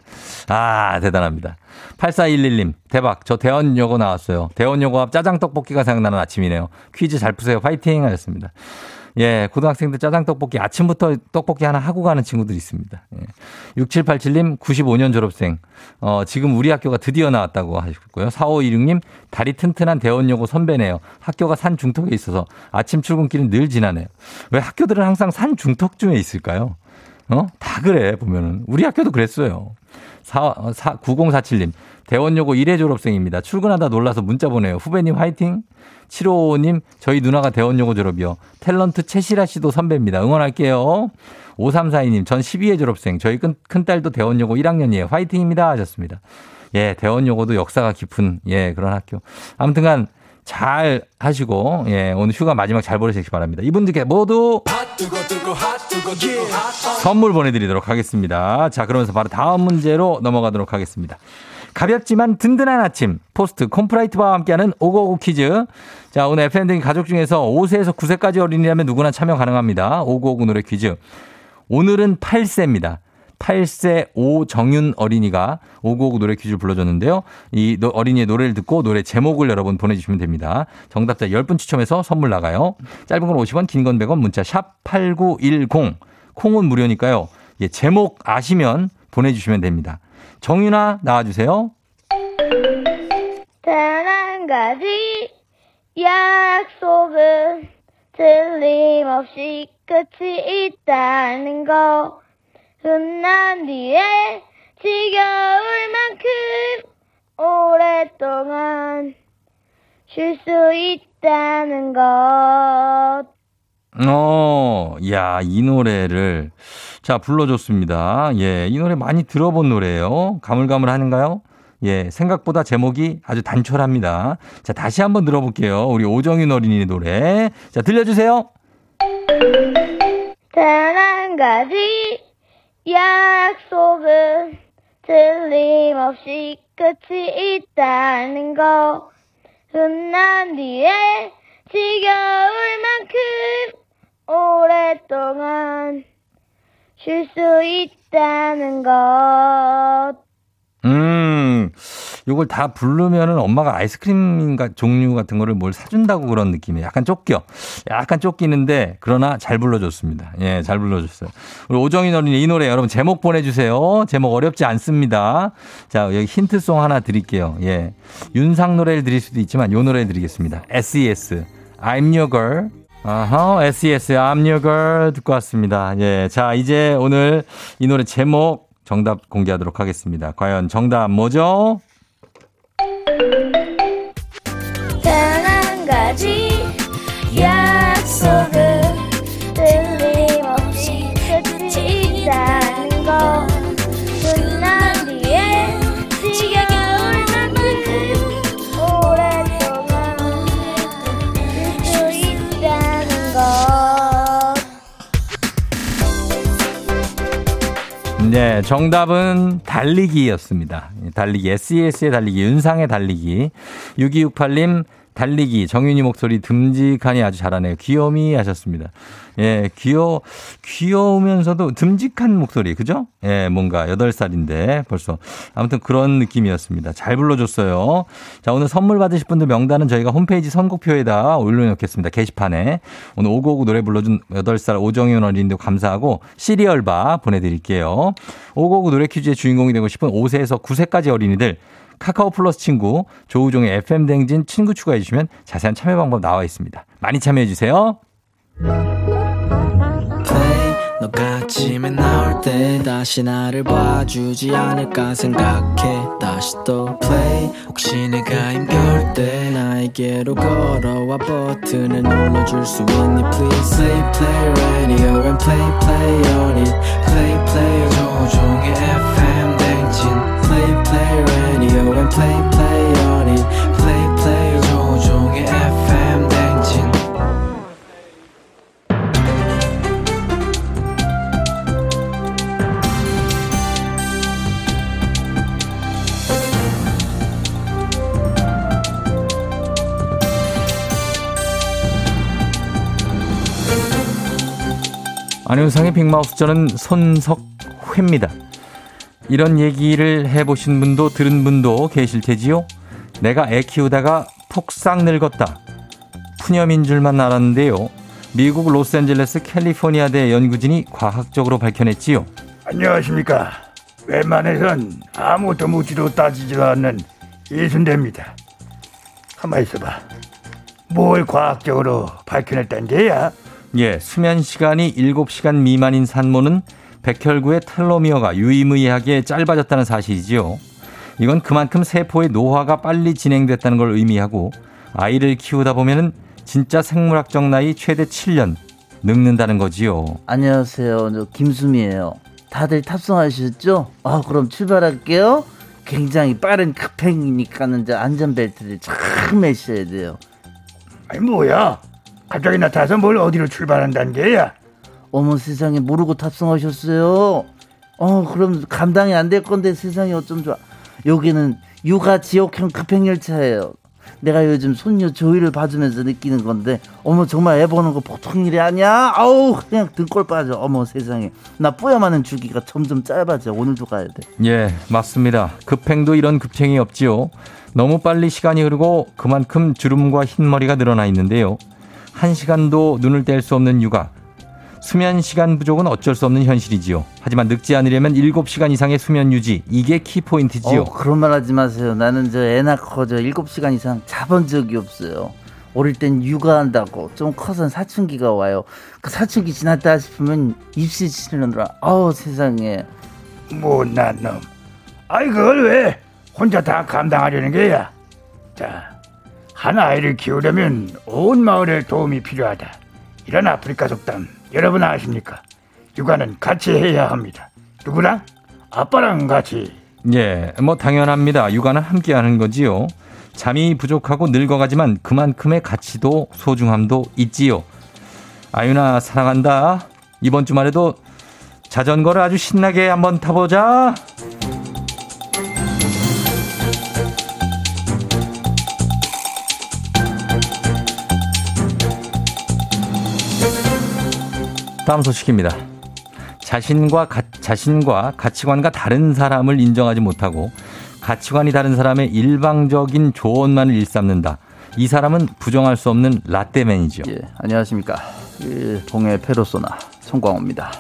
아, 대단합니다. 8411님, 대박. 저 대원여고 나왔어요. 대원여고 앞 짜장떡볶이가 생각나는 아침이네요. 퀴즈 잘 푸세요. 파이팅 하셨습니다. 예, 고등학생들 짜장 떡볶이 아침부터 떡볶이 하나 하고 가는 친구들이 있습니다. 예. 6787님, 95년 졸업생. 어, 지금 우리 학교가 드디어 나왔다고 하셨고요. 4526님, 다리 튼튼한 대원여고 선배네요. 학교가 산 중턱에 있어서 아침 출근길은 늘 지나네요. 왜 학교들은 항상 산 중턱쯤에 있을까요? 어? 다 그래, 보면은. 우리 학교도 그랬어요. 4, 4, 9047님, 대원여고 1회 졸업생입니다. 출근하다 놀라서 문자 보내요. 후배님 화이팅! 755님, 저희 누나가 대원여고 졸업이요. 탤런트 채시라 씨도 선배입니다. 응원할게요. 5342님, 전 12회 졸업생. 저희 큰, 큰딸도 대원여고 1학년이에요. 화이팅입니다. 하셨습니다. 예, 대원여고도 역사가 깊은, 예, 그런 학교. 아무튼간 잘 하시고, 예, 오늘 휴가 마지막 잘 보내시기 바랍니다. 이분들께 모두 선물 보내드리도록 하겠습니다. 자, 그러면서 바로 다음 문제로 넘어가도록 하겠습니다. 가볍지만 든든한 아침 포스트 콤프라이트바와 함께하는 오고오고 퀴즈. 자 오늘 FM등 가족 중에서 5세에서 9세까지 어린이라면 누구나 참여 가능합니다. 오고오고 노래 퀴즈. 오늘은 8세입니다. 8세 오정윤 어린이가 오고오고 노래 퀴즈를 불러줬는데요. 이 노- 어린이의 노래를 듣고 노래 제목을 여러분 보내주시면 됩니다. 정답자 10분 추첨해서 선물 나가요. 짧은 건 50원, 긴 건 100원, 문자 샵 8910. 콩은 무료니까요. 예, 제목 아시면 보내주시면 됩니다. 정윤아 나와주세요. 단한 가지 약속은 틀림없이 끝이 있다는 거 끝난 뒤에 지겨울 만큼 오랫동안 쉴 수 있다는 것 어, 야, 이 노래를 자, 불러줬습니다. 예, 이 노래 많이 들어본 노래예요. 가물가물하는가요? 예, 생각보다 제목이 아주 단촐합니다. 자, 다시 한번 들어볼게요. 우리 오정윤 어린이의 노래. 자, 들려주세요. 단한 가지 약속은 틀림없이 끝이 있다는 거. 끝난 뒤에 지겨울 만큼 오랫동안 쉴 수 있다는 것. 음, 요걸 다 부르면은 엄마가 아이스크림 가 종류 같은 거를 뭘 사준다고 그런 느낌이에요. 약간 쫓겨. 약간 쫓기는데, 그러나 잘 불러줬습니다. 예, 잘 불러줬어요. 우리 오정인 어린이 이 노래 여러분 제목 보내주세요. 제목 어렵지 않습니다. 자, 여기 힌트송 하나 드릴게요. 예. 윤상 노래를 드릴 수도 있지만 요 노래 드리겠습니다. SES. I'm your girl. 아하, SES, I'm your girl 듣고 왔습니다. 예. 자, 이제 오늘 이 노래 제목 정답 공개하도록 하겠습니다. 과연 정답 뭐죠? 단 한 가지 약속은 네, 정답은 달리기였습니다. 달리기, SES의 달리기, 윤상의 달리기. 6268님, 달리기, 정윤이 목소리 듬직하니 아주 잘하네요. 귀요미 하셨습니다. 예, 귀여, 귀여우면서도 듬직한 목소리, 그죠? 예, 뭔가 8살인데 벌써. 아무튼 그런 느낌이었습니다. 잘 불러줬어요. 자, 오늘 선물 받으실 분들 명단은 저희가 홈페이지 선곡표에다 올려놓겠습니다. 게시판에. 오늘 오고오고 노래 불러준 8살 오정현 어린이도 감사하고 시리얼바 보내드릴게요. 오고오고 노래 퀴즈의 주인공이 되고 싶은 5세에서 9세까지 어린이들 카카오 플러스 친구 조우종의 FM 댕진 친구 추가해 주시면 자세한 참여 방법 나와 있습니다. 많이 참여해 주세요. 너가 아침에 나올 때 다시 나를 봐주지 않을까 생각해 다시 또 play 혹시 내가 힘겨울 때 나에게로 걸어와 버튼을 눌러줄 수 있니 please play play radio and play play on it play play 조종의 FM radio and play play on it play play 조종의 FM 댕진 안윤상의 big mouth 저는 손석회입니다. 이런 얘기를 해보신 분도 들은 분도 계실 테지요. 내가 애 키우다가 폭삭 늙었다. 푸념인 줄만 알았는데요. 미국 로스앤젤레스 캘리포니아대 연구진이 과학적으로 밝혀냈지요. 안녕하십니까. 웬만해선 아무것도 묻지도 따지지도 않는 이순대입니다. 가만 있어봐. 뭘 과학적으로 밝혀냈단 게야? 예, 수면 시간이 7시간 미만인 산모는 백혈구의 텔로미어가 유의무이하게 짧아졌다는 사실이지요. 이건 그만큼 세포의 노화가 빨리 진행됐다는 걸 의미하고 아이를 키우다 보면은 진짜 생물학적 나이 최대 7년 늙는다는 거지요. 안녕하세요. 저 김수미예요. 다들 탑승하셨죠? 아, 그럼 출발할게요. 굉장히 빠른 급행이니까는 이제 안전벨트를 잘 매셔야 돼요. 아니 뭐야? 갑자기 나타나서 뭘 어디로 출발한다는 게야? 어머 세상에 모르고 탑승하셨어요. 어, 그럼 감당이 안 될 건데 세상에 어쩜 좋아. 여기는 육아 지옥형 급행열차예요. 내가 요즘 손녀 조이를 봐주면서 느끼는 건데 어머 정말 애 보는 거 보통 일이 아니야 아우 그냥 등골 빠져 어머 세상에 나 뿌염하는 주기가 점점 짧아져 오늘도 가야 돼 예, 맞습니다. 급행도 이런 급행이 없지요. 너무 빨리 시간이 흐르고 그만큼 주름과 흰머리가 늘어나 있는데요. 한 시간도 눈을 뗄 수 없는 육아. 수면 시간 부족은 어쩔 수 없는 현실이지요. 하지만 늙지 않으려면 7시간 이상의 수면 유지. 이게 키포인트지요. 어, 그런 말 하지 마세요 나는 저 애 낳고 저 7시간 이상 자본 적이 없어요 어릴 땐 육아한다고 좀 커선 사춘기가 와요 그 사춘기 지났다 싶으면 입시 치르느라 아우 세상에 못난 놈. 아이 그걸 왜 혼자 다 감당하려는 게야? 자, 한 아이를 키우려면 온 마을의 도움이 필요하다. 이런 아프리카 속담 여러분 아십니까? 육아는 같이 해야 합니다. 누구랑? 아빠랑 같이. 예, 뭐 당연합니다. 육아는 함께 하는 거지요. 잠이 부족하고 늙어가지만 그만큼의 가치도 소중함도 있지요. 아유나 사랑한다. 이번 주말에도 자전거를 아주 신나게 한번 타보자. 다음 소식입니다. 자신과 가, 자신과 가치관과 다른 사람을 인정하지 못하고 가치관이 다른 사람의 일방적인 조언만을 일삼는다. 이 사람은 부정할 수 없는 라떼맨이죠. 예, 안녕하십니까. 예, 동해 페르소나 송광호입니다.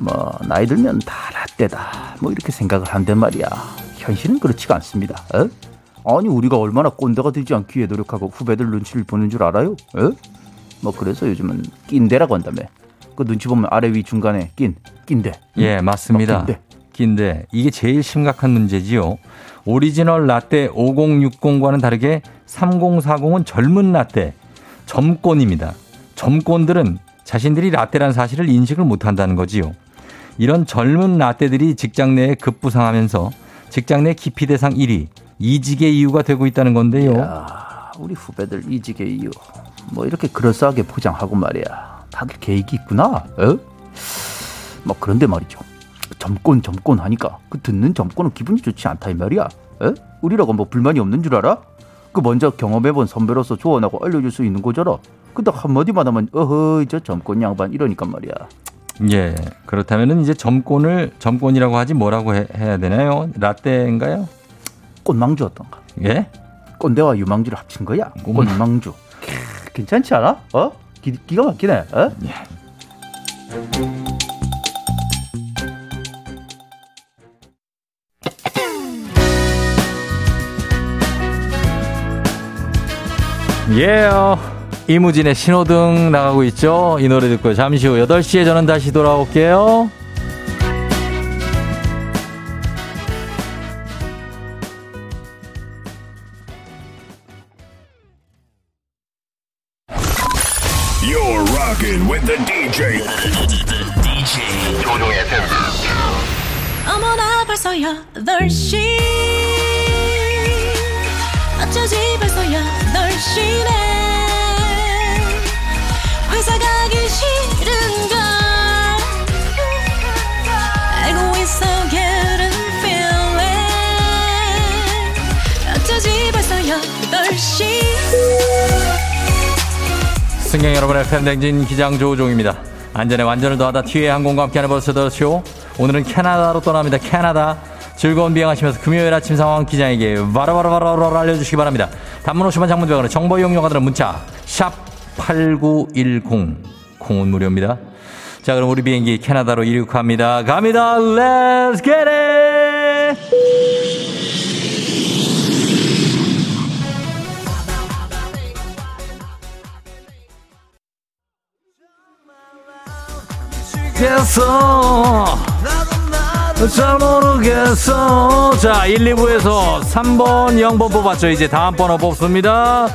뭐 나이 들면 다 라떼다. 뭐 이렇게 생각을 한단 말이야. 현실은 그렇지가 않습니다. 어? 아니 우리가 얼마나 꼰대가 되지 않기 위해 노력하고 후배들 눈치를 보는 줄 알아요? 어? 뭐 그래서 요즘은 낀대라고 한다며. 그 눈치 보면 아래 위 중간에 낀 낀대. 예, 맞습니다. 어, 낀대. 긴데 이게 제일 심각한 문제지요. 오리지널 라떼 5060과는 다르게 3040은 젊은 라떼, 젊꼰입니다. 젊꼰들은 자신들이 라떼라는 사실을 인식을 못한다는 거지요. 이런 젊은 라떼들이 직장 내에 급부상하면서 직장 내 기피 대상 1위, 이직의 이유가 되고 있다는 건데요. 야, 우리 후배들 이직의 이유 뭐 이렇게 그럴싸하게 포장하고 말이야. 다들 계획이 있구나. 어? 뭐 그런데 말이죠. 점권 점권 하니까 그 듣는 점권은 기분이 좋지 않다 이 말이야. 에? 우리라고 뭐 불만이 없는 줄 알아? 그 먼저 경험해본 선배로서 조언하고 알려줄 수 있는 거잖아. 근데 한마디만 하면 어허 저 점권 양반 이러니까 말이야. 예. 그렇다면은 이제 점권을 점권이라고 하지 뭐라고 해, 야 되나요? 라떼인가요? 꽃망주 어떤가? 예? 꼰대와 유망주를 합친 거야. 꽃망주. 캬, 괜찮지 않아? 어? 기, 기가 막히네. 어? 예. 이무진의 신호등 나가고 있죠. 이 노래 듣고 잠시 후 8시에 저는 다시 돌아올게요. 승객 여러분의 팬댕진 기장 조우종입니다. 안전에 완전을 더하다 티웨이 항공과 함께하는 버스더쇼. 오늘은 캐나다로 떠납니다. 캐나다. 즐거운 비행하시면서 금요일 아침 상황 기장에게 바로바로바로 알려주시기 바랍니다. 단문 50원 장문병원의 정보 이용료가 드는 문자 샵 8910 콩은 무료입니다. 자 그럼 우리 비행기 캐나다로 이륙합니다. 갑니다. Let's get it! 모르겠어. 잘 모르겠어. 자, 1, 2부에서 3번 0번 뽑았죠. 이제 다음 번호 뽑습니다.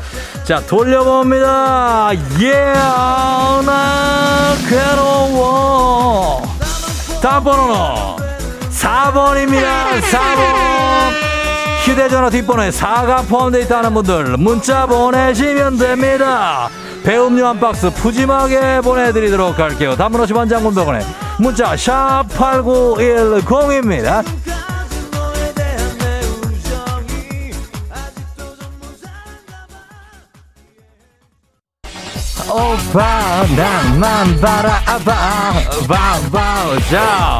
자, 돌려봅니다. Yeah, 나 괴로워. 다음 번호는 4번입니다. 4번. 휴대전화 뒷번호에 4가 포함되어 있다는 분들 문자 보내시면 됩니다. 배음료 한 박스 푸짐하게 보내드리도록 할게요. 단문 50원 장군병원에 문자 샵8910입니다. 오빠 나만 바라봐 바바 자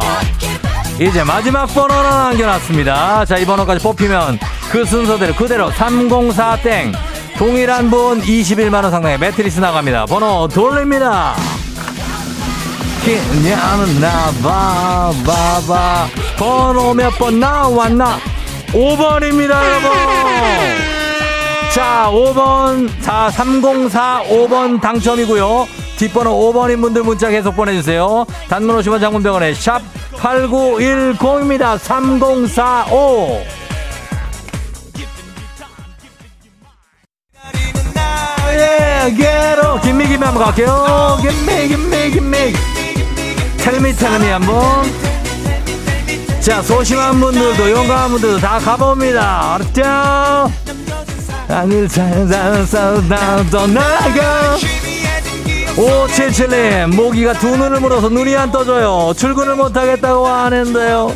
이제 마지막 번호를 남겨놨습니다. 자, 이 번호까지 뽑히면 그 순서대로 그대로 304땡 동일한 분 21만원 상당의 매트리스 나갑니다. 번호 돌립니다. 그냥 나봐 봐봐. 번호 몇 번 나왔나? 5번입니다 여러분. 자 5번 4 304 5번 당첨이고요. 뒷번호 5번인 분들 문자 계속 보내주세요. 단문 50원 장문병원에 샵 8910입니다. 3045 예, 게로 김미김 한번 갈게요. 김미 김미 김미. 텔미 텔미 한번. 자 소심한 분들도 용감한 분들도 다 가봅니다. 알았죠? 아닐 살살살다 떠나가. 오칠칠님 모기가 두 눈을 물어서 눈이 안 떠져요 출근을 못하겠다고 하는데요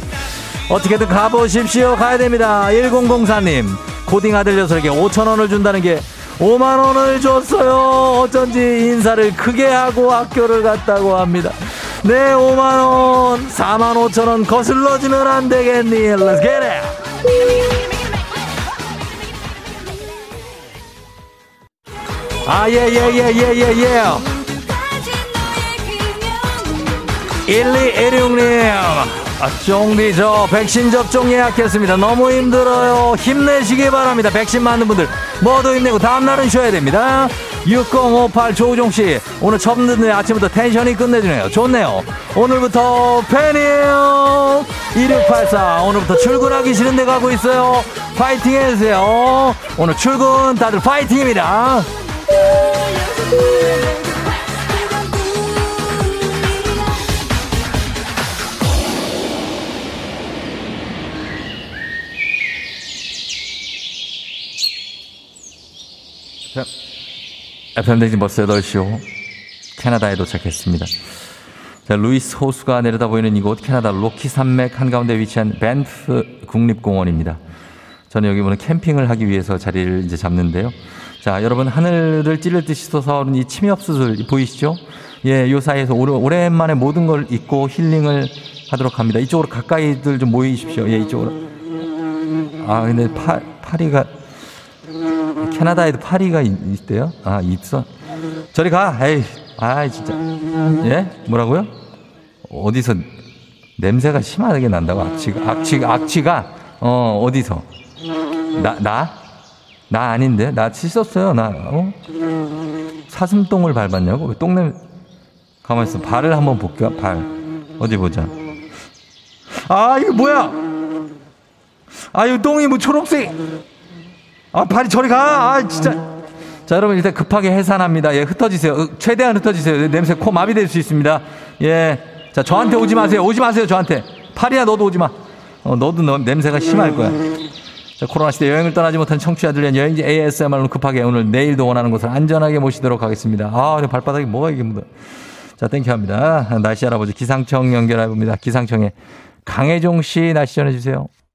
어떻게든 가보십시오 가야 됩니다 1004님 코딩 아들 녀석에게 5천원을 준다는 게 5만원을 줬어요 어쩐지 인사를 크게 하고 학교를 갔다고 합니다 네 5만원 4만 5천원 거슬러지면 안 되겠니 Let's get it 아, 예, 예, 예, 예, 예, 예. 1216님. 아, 쫑디, 저 백신 접종 예약했습니다. 너무 힘들어요. 힘내시기 바랍니다. 백신 맞는 분들 모두 힘내고 다음날은 쉬어야 됩니다. 6058 조우종씨. 오늘 처음 듣는 아침부터 텐션이 끝내주네요. 좋네요. 오늘부터 팬이에요. 2684. 오늘부터 출근하기 싫은데 가고 있어요. 파이팅 해주세요. 오늘 출근 다들 파이팅입니다. FM 대행진 버스 타시오. 캐나다에 도착했습니다. 자, 루이스 호수가 내려다 보이는 이곳 캐나다 로키 산맥 한가운데 위치한 밴프 국립공원입니다. 저는 여기 오늘 캠핑을 하기 위해서 자리를 이제 잡는데요. 자, 여러분 하늘을 찌를 듯이 솟아오르는 이 침엽 수술 보이시죠? 예, 요 사이에서 오래, 오랜만에 모든 걸 잊고 힐링을 하도록 합니다. 이쪽으로 가까이들 좀 모이십시오. 예, 이쪽으로. 아, 근데 파, 파리가 캐나다에도 파리가 있, 있대요? 아, 있어? 저리 가. 에이, 아, 진짜. 예? 뭐라고요? 어디서 냄새가 심하게 난다고 악취가 악취 악취가 어 어디서 나 나? 나 아닌데 나 씻었어요 나 어? 사슴똥을 밟았냐고 왜 똥냄 가만 있어 발을 한번 볼게요 발 어디 보자 아 이거 뭐야 아 이거 똥이 뭐 초록색 아 발이 저리 가 아 진짜 자 여러분 일단 급하게 해산합니다 예 흩어지세요 으, 최대한 흩어지세요 냄새 코 마비될 수 있습니다 예 자 저한테 오지 마세요 오지 마세요 저한테 파리야 너도 오지 마 어, 너도 너, 냄새가 심할 거야 자, 코로나 시대 여행을 떠나지 못한 청취자들 위한 여행지 ASMR로 급하게 오늘 내일도 원하는 곳을 안전하게 모시도록 하겠습니다. 아, 내 발바닥에 뭐가 이게 묻어. 자, thank you 합니다. 날씨 알아보죠. 기상청 연결해 봅니다. 기상청에 강혜종 씨 날씨 전해주세요.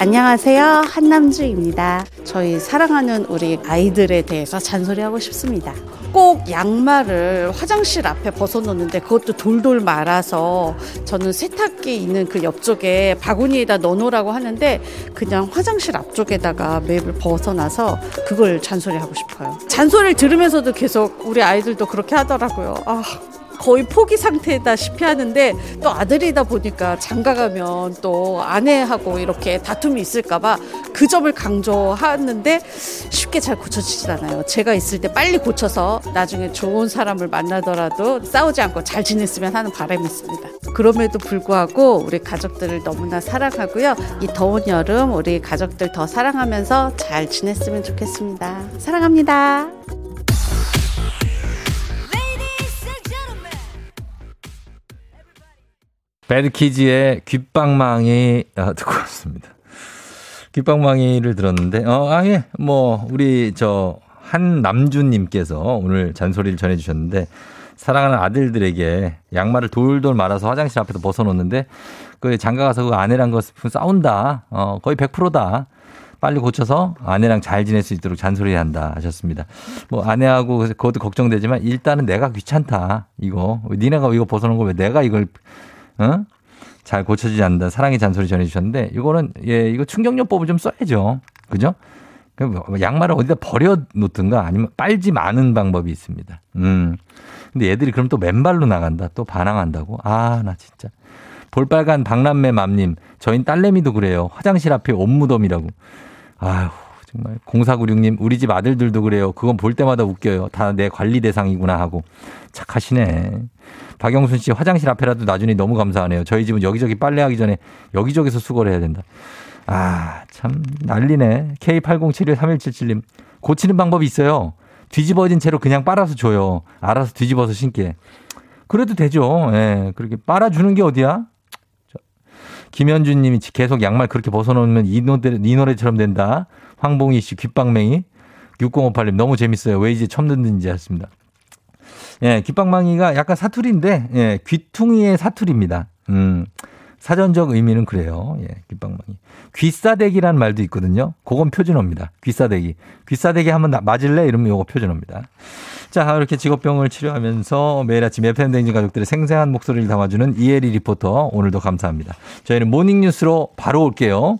안녕하세요. 한남주입니다. 저희 사랑하는 우리 아이들에 대해서 잔소리하고 싶습니다. 꼭 양말을 화장실 앞에 벗어놓는데 그것도 돌돌 말아서 저는 세탁기 있는 그 옆쪽에 바구니에다 넣어놓으라고 하는데 그냥 화장실 앞쪽에다가 맵을 벗어놔서 그걸 잔소리하고 싶어요. 잔소리를 들으면서도 계속 우리 아이들도 그렇게 하더라고요. 아. 거의 포기 상태다시피 하는데 또 아들이다 보니까 장가가면 또 아내하고 이렇게 다툼이 있을까봐 그 점을 강조하는데 쉽게 잘 고쳐지진 않아요. 제가 있을 때 빨리 고쳐서 나중에 좋은 사람을 만나더라도 싸우지 않고 잘 지냈으면 하는 바람이 있습니다. 그럼에도 불구하고 우리 가족들을 너무나 사랑하고요. 이 더운 여름 우리 가족들 더 사랑하면서 잘 지냈으면 좋겠습니다. 사랑합니다. 배드키즈의 귓방망이 아, 듣고 왔습니다. 귓방망이를 들었는데 어, 아, 예. 뭐 우리 저 한남준님께서 오늘 잔소리를 전해주셨는데 사랑하는 아들들에게 양말을 돌돌 말아서 화장실 앞에서 벗어놓는데 그 장가 가서 그 아내랑 그 싸운다. 어, 거의 100%다. 빨리 고쳐서 아내랑 잘 지낼 수 있도록 잔소리 한다 하셨습니다. 뭐 아내하고 그것도 걱정되지만 일단은 내가 귀찮다. 이거 니네가 이거 벗어놓은 거 왜 내가 이걸 어? 잘 고쳐지지 않는다. 사랑의 잔소리 전해주셨는데, 이거는, 예, 이거 충격요법을 좀 써야죠. 그죠? 양말을 어디다 버려 놓든가 아니면 빨지 마는 방법이 있습니다. 음. 근데 애들이 그럼 또 맨발로 나간다. 또 반항한다고. 아, 나 진짜. 볼빨간 박남매 맘님, 저희 딸내미도 그래요. 화장실 앞에 옷무덤이라고. 아휴, 정말. 0496님, 우리 집 아들들도 그래요. 그건 볼 때마다 웃겨요. 다 내 관리 대상이구나 하고. 착하시네. 박영순 씨, 화장실 앞에라도 놔주니 너무 감사하네요. 저희 집은 여기저기 빨래하기 전에 여기저기서 수거를 해야 된다. 아, 참, 난리네. K80713177님, 고치는 방법이 있어요. 뒤집어진 채로 그냥 빨아서 줘요. 알아서 뒤집어서 신게. 그래도 되죠. 예, 그렇게 빨아주는 게 어디야? 저, 김현준 님이 계속 양말 그렇게 벗어놓으면 이, 노래, 이 노래처럼 된다. 황봉희 씨, 귓방맹이. 6058님, 너무 재밌어요. 왜 이제 처음 듣는지 했습니다. 예, 귓방망이가 약간 사투리인데, 예, 귀퉁이의 사투리입니다. 음, 사전적 의미는 그래요. 예, 귓방망이. 귀싸대기라는 말도 있거든요. 그건 표준어입니다. 귀싸대기. 귀싸대기 나- 맞을래? 이러면 요거 표준어입니다. 자, 이렇게 직업병을 치료하면서 매일 아침 FM 댕진 가족들의 생생한 목소리를 담아주는 이혜리 리포터. 오늘도 감사합니다. 저희는 모닝뉴스로 바로 올게요.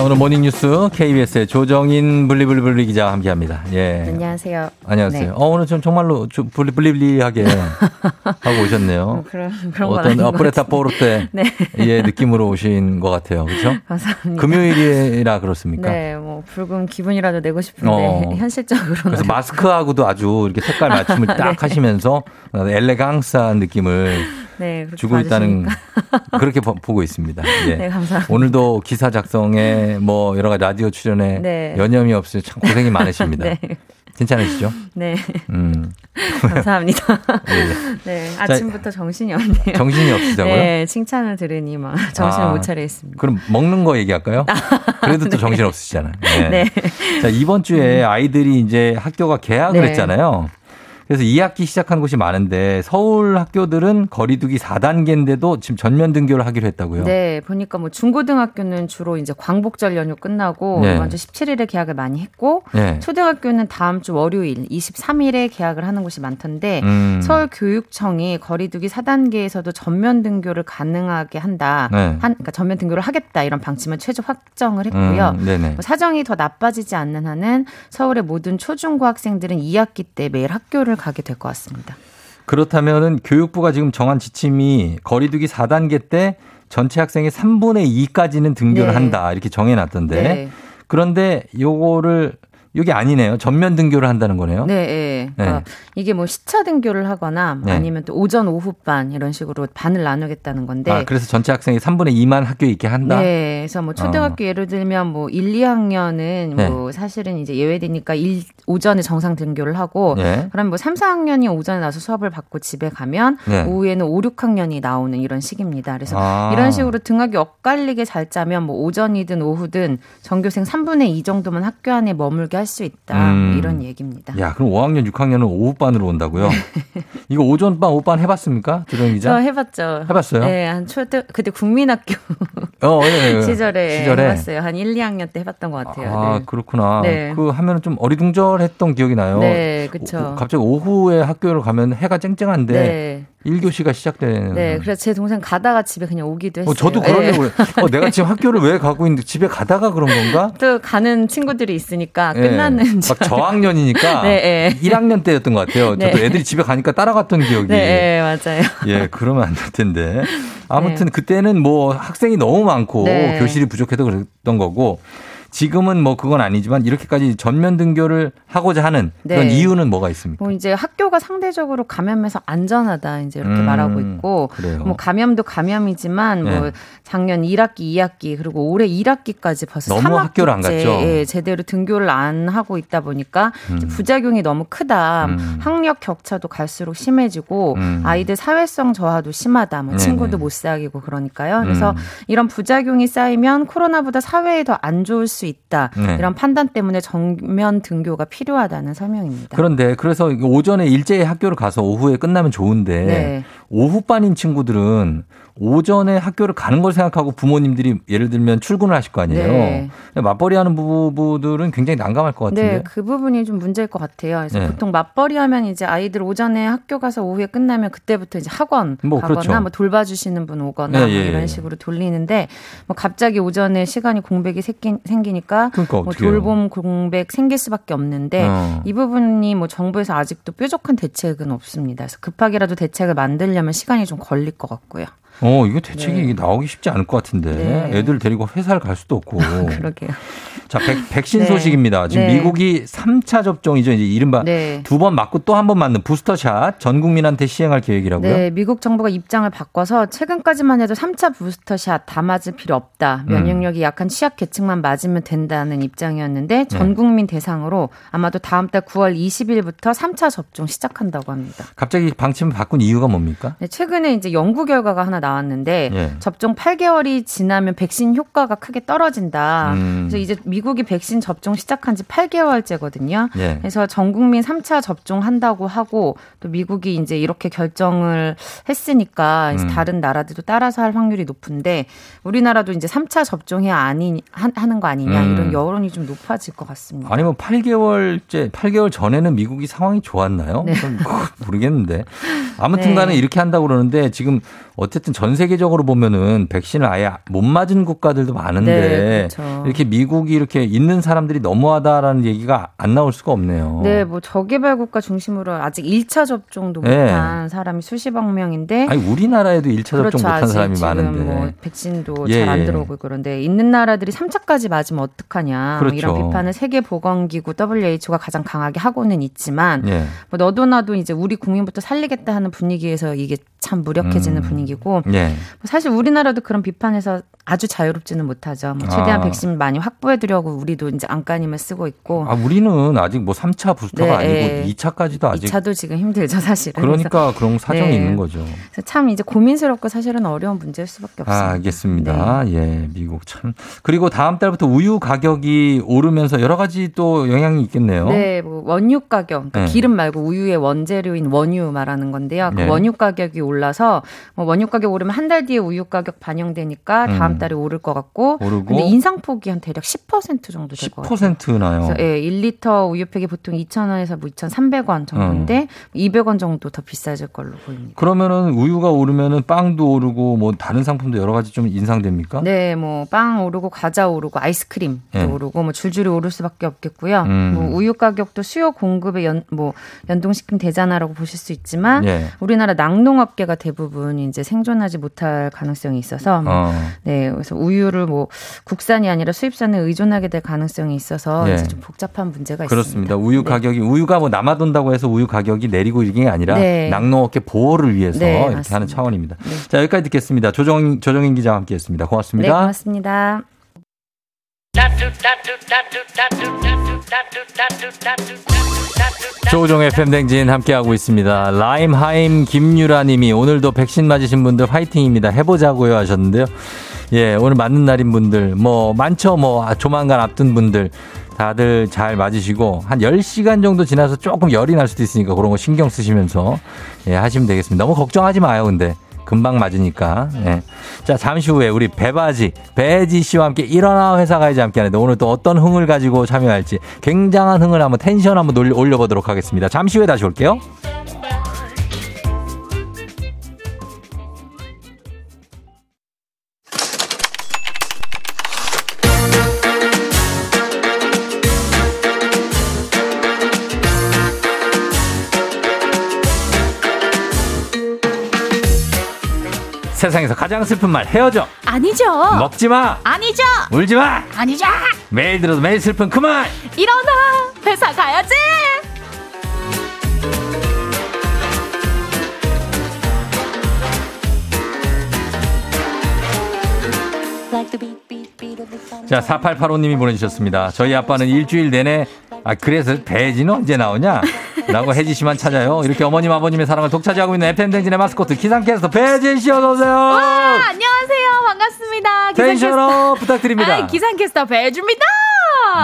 자, 오늘 모닝뉴스 KBS의 조정인 블리블리블리 기자와 함께 합니다. 예. 안녕하세요. 안녕하세요. 네. 어, 오늘 좀 정말로 좀 블리블리하게 (laughs) 하고 오셨네요. 뭐 그런 그런 건 어떤 아프레타. 포르테 (laughs) 네. 의 느낌으로 오신 것 같아요. 그렇죠? (laughs) 감사합니다. 금요일이라 그렇습니까? 네, 뭐 붉은 기분이라도 내고 싶은데 어. 현실적으로는 그래서 마스크하고도 아주 이렇게 색깔 맞춤을 딱 네. 하시면서 엘레강스한 느낌을 네, 그렇게 주고 있다는 봐주시니까. (laughs) 그렇게 보- 보고 있습니다. 예. 네, 감사합니다. 오늘도 기사 작성에 뭐 여러 가지 라디오 출연에 네. 여념이 없어요. 참 고생이 많으십니다. (laughs) 네. 괜찮으시죠? 네. 음. (laughs) 감사합니다. 예. 네, 자, 아침부터 정신이 없네요. 정신이 없으시다고요? 네, 칭찬을 들으니 막 정신을 아, 못 차리겠습니다. 그럼 먹는 거 얘기할까요? 그래도 또 정신 없으시잖아요. 네. 네. 자, 이번 주에 아이들이 이제 학교가 개학을 네. 했잖아요. 그래서 2학기 시작한 곳이 많은데 서울 학교들은 거리두기 4단계인데도 지금 전면 등교를 하기로 했다고요. 네, 보니까 뭐 중고등학교는 주로 이제 광복절 연휴 끝나고 네. 주 17일에 개학을 많이 했고 네. 초등학교는 다음 주 월요일 23일에 개학을 하는 곳이 많던데 음. 서울 교육청이 거리두기 4단계에서도 전면 등교를 가능하게 한다. 네. 한, 그러니까 전면 등교를 하겠다 이런 방침을 최종 확정을 했고요. 음. 뭐 사정이 더 나빠지지 않는 한은 서울의 모든 초중고 학생들은 2학기 때 매일 학교를 가게 될 것 같습니다. 그렇다면은 교육부가 지금 정한 지침이 거리두기 4단계 때 전체 학생의 3분의 2까지는 등교를 네. 한다. 이렇게 정해놨던데. 네. 그런데 요거를 이게 아니네요. 전면 등교를 한다는 거네요. 네, 네. 그러니까 이게 뭐 시차 등교를 하거나 네. 아니면 또 오전 오후 반 이런 식으로 반을 나누겠다는 건데. 아, 그래서 전체 학생의 3분의 2만 학교에 있게 한다. 네. 그래서 뭐 초등학교 예를 들면 뭐 1, 2학년은 네. 뭐 사실은 이제 예외되니까 일, 오전에 정상 등교를 하고 네. 그럼 뭐 3, 4학년이 오전에 나서 수업을 받고 집에 가면 네. 오후에는 5, 6학년이 나오는 이런 식입니다. 그래서 아. 이런 식으로 등하기 엇갈리게 잘 짜면 뭐 오전이든 오후든 전교생 3분의 2 정도만 학교 안에 머물게 할 수 있다. 음. 이런 얘기입니다. 야, 그럼 5학년, 6학년은 오후반으로 온다고요? (laughs) 이거 오전반, 오후반 해봤습니까? 조정 기자? 네. 저 해봤죠. 해봤어요? 네, 한 초등 그때 국민학교 어, 예, 예. (laughs) 시절에, 시절에? 해봤어요. 한 1, 2학년 때 해봤던 것 같아요. 아, 네. 그렇구나. 네. 그 하면은 좀 어리둥절했던 기억이 나요. 네. 오- 갑자기 오후에 학교를 가면 해가 쨍쨍한데 네. 1교시가 시작되는. 네, 그래서 제 동생 가다가 집에 그냥 오기도 했어요. 어, 저도 네. 그러려고. 어, 내가 지금 학교를 왜 가고 있는데 집에 가다가 그런 건가? (laughs) 또 가는 친구들이 있으니까 예. 끝나는 줄막 저학년이니까 (laughs) 네, 네. 1학년 때였던 것 같아요. 저도 네. 애들이 집에 가니까 따라갔던 기억이. 네, 네, 맞아요. 예, 그러면 안 될 텐데. 아무튼 그때는 뭐 학생이 너무 많고 네. 교실이 부족해도 그랬던 거고 지금은 뭐 그건 아니지만 이렇게까지 전면 등교를 하고자 하는 그런 네. 이유는 뭐가 있습니까? 뭐 이제 학교가 상대적으로 감염에서 안전하다 이제 이렇게 음, 말하고 있고 그래요. 뭐 감염도 감염이지만 뭐 네. 작년 1학기, 2학기 그리고 올해 1학기까지 벌써 너무 3학기째 학교를 안 갔죠? 예, 제대로 등교를 안 하고 있다 보니까 음. 부작용이 너무 크다. 음. 학력 격차도 갈수록 심해지고 음. 아이들 사회성 저하도 심하다. 뭐. 친구도 못 사귀고 그러니까요. 그래서 음. 이런 부작용이 쌓이면 코로나보다 사회에 더 안 좋을 수 있다. 네. 이런 판단 때문에 정면 등교가 필요하다는 설명입니다. 그런데 그래서 오전에 일제히 학교를 가서 오후에 끝나면 좋은데 네. 오후반인 친구들은 오전에 학교를 가는 걸 생각하고 부모님들이 예를 들면 출근을 하실 거 아니에요. 네. 맞벌이 하는 부부들은 굉장히 난감할 것 같은데. 네, 그 부분이 좀 문제일 것 같아요. 그래서 네. 보통 맞벌이 하면 이제 아이들 오전에 학교 가서 오후에 끝나면 그때부터 이제 학원 뭐 가거나 그렇죠. 뭐 돌봐주시는 분 오거나 네, 뭐 예, 이런 예. 식으로 돌리는데 뭐 갑자기 오전에 시간이 공백이 생기, 생기니까 그러니까 뭐. 돌봄 공백 생길 수밖에 없는데 어. 이 부분이 뭐 정부에서 아직도 뾰족한 대책은 없습니다. 그래서 급하게라도 대책을 만들려면 시간이 좀 걸릴 것 같고요. 어, 이거 대책이 이게 나오기 쉽지 않을 것 같은데. 네. 애들 데리고 회사를 갈 수도 없고. (laughs) 그러게요. 자, 백, 백신 네. 소식입니다. 지금 네. 미국이 3차 접종이죠. 이제 이른바 네. 두번 맞고 또 한 번 맞는 부스터샷 전 국민한테 시행할 계획이라고요. 네, 미국 정부가 입장을 바꿔서 최근까지만 해도 3차 부스터샷 다 맞을 필요 없다. 음. 면역력이 약한 취약 계층만 맞으면 된다는 입장이었는데 전 네. 국민 대상으로 아마도 다음 달 9월 20일부터 3차 접종 시작한다고 합니다. 갑자기 방침을 바꾼 이유가 뭡니까? 네, 최근에 이제 연구 결과가 하나 나왔는데 예. 접종 8개월이 지나면 백신 효과가 크게 떨어진다. 음. 그래서 이제 미 국이 백신 접종 시작한 지 8개월째거든요. 예. 그래서 전 국민 3차 접종한다고 하고 또 미국이 이제 이렇게 결정을 했으니까 음. 다른 나라들도 따라서 할 확률이 높은데 우리나라도 이제 3차 접종해야 아니 하- 하는 거 아니냐 음. 이런 여론이 좀 높아질 것 같습니다. 아니면 8개월째, 8개월 전에는 미국이 상황이 좋았나요? 네. 그건 모르겠는데. 아무튼 네. 간에 이렇게 한다고 그러는데 지금 어쨌든 전 세계적으로 보면은 백신을 아예 못 맞은 국가들도 많은데 네, 그렇죠. 이렇게 미국이 이렇게 있는 사람들이 너무하다라는 얘기가 안 나올 수가 없네요. 네, 뭐 저개발 국가 중심으로 아직 1차 접종도 네. 못한 사람이 수십억 명인데 아니 우리나라에도 1차 접종 그렇죠. 못한 아직 사람이 많은데. 뭐 백신도 예, 잘안 예. 들어오고 그런데 있는 나라들이 3차까지 맞으면 어떡하냐 뭐 이런 그렇죠. 비판을 세계 보건기구 WHO가 가장 강하게 하고는 있지만 예. 뭐 너도 나도 이제 우리 국민부터 살리겠다 하는 분위기에서 이게 참 무력해지는 음. 분위기고 예. 뭐 사실 우리나라도 그런 비판에서 아주 자유롭지는 못하죠. 뭐 최대한 아. 백신 많이 확보해두려고 우리도 이제 안간힘을 쓰고 있고 아, 우리는 아직 뭐 3차 부스터가 네, 아니고 예. 2차까지도 아직 2차도 지금 힘들죠 사실은. 그러니까 그런 사정이 네. 있는 거죠. 참 이제 고민스럽고 사실은 어려운 문제일 수밖에 없습니다. 아, 알겠습니다. 예, 미국 참. 그리고 다음 달부터 우유 가격이 오르면서 여러 가지 또 영향이 있겠네요. 네, 뭐 원유 가격, 그러니까 네. 기름 말고 우유의 원재료인 원유 말하는 건데요. 그 네. 원유 가격이 올라서 뭐 원유 가격 오르면 한 달 뒤에 우유 가격 반영되니까 다음 음. 달에 오를 것 같고, 오르고 근데 인상폭이 한 대략 10% 정도 될 것 같아요. 10%나요. 그래서 예, 1리터 우유팩이 보통 2,000원에서 뭐 2,300원 정도인데 200원 정도 더 비싸질 걸로 보입니다. 그러면은 우유가 오르면은 빵도 오르고 뭐 다른 상품도 여러 가지 좀 인상됩니까? 네, 뭐 빵 오르고 과자 오르고 아이스크림도 네. 오르고 뭐 줄줄이 오를 수밖에 없겠고요. 음. 뭐 우유 가격도 수요 공급에 연 뭐 연동시킨 대자나라고 보실 수 있지만 예. 우리나라 낙농업 계가 대부분 이제 생존하지 못할 가능성이 있어서 뭐 어. 네, 그래서 우유를 뭐 국산이 아니라 수입산에 의존하게 될 가능성이 있어서 예. 이제 좀 복잡한 문제가 그렇습니다. 있습니다. 우유 가격이 우유가 뭐 남아돈다고 해서 우유 가격이 내리고 이게 아니라 네. 낙농업계 보호를 위해서 네, 이렇게 맞습니다. 하는 차원입니다. 자 여기까지 듣겠습니다. 조정 조정인 기자와 함께했습니다. 네, 고맙습니다. 고맙습니다. 조우종 FM 댕진 함께하고 있습니다. 라임하임 김유라님이 오늘도 백신 맞으신 분들 화이팅입니다. 해보자고요 하셨는데요. 예, 오늘 맞는 날인 분들 뭐 많죠. 뭐 아, 조만간 앞둔 분들 다들 잘 맞으시고 한 10시간 정도 지나서 조금 열이 날 수도 있으니까 그런 거 신경 쓰시면서 예, 하시면 되겠습니다. 너무 걱정하지 마요. 근데 금방 맞으니까. 예. 자, 잠시 후에 우리 배바지, 배지 씨와 함께 일어나 회사 가야지 함께 하는데 오늘 또 어떤 흥을 가지고 참여할지 굉장한 흥을 한번 텐션 한번 올려- 올려보도록 하겠습니다. 잠시 후에 다시 올게요. 세상에서 가장 슬픈 말 헤어져 아니죠. 먹지 마 아니죠. 울지 마 아니죠. 매일 들어도 매일 슬픈 그 말 일어나. 회사 가야지. 자, 4885님이 보내주셨습니다. 저희 아빠는 일주일 내내, 아, 그래서 배지는 언제 나오냐? 라고 혜지 씨만 찾아요. 이렇게 어머님, 아버님의 사랑을 독차지하고 있는 FM댕진의 마스코트, 기상캐스터 배지 씨 어서오세요! 와, 안녕하세요. 반갑습니다. 텐션업 부탁드립니다. 아, 기상캐스터 배주입니다.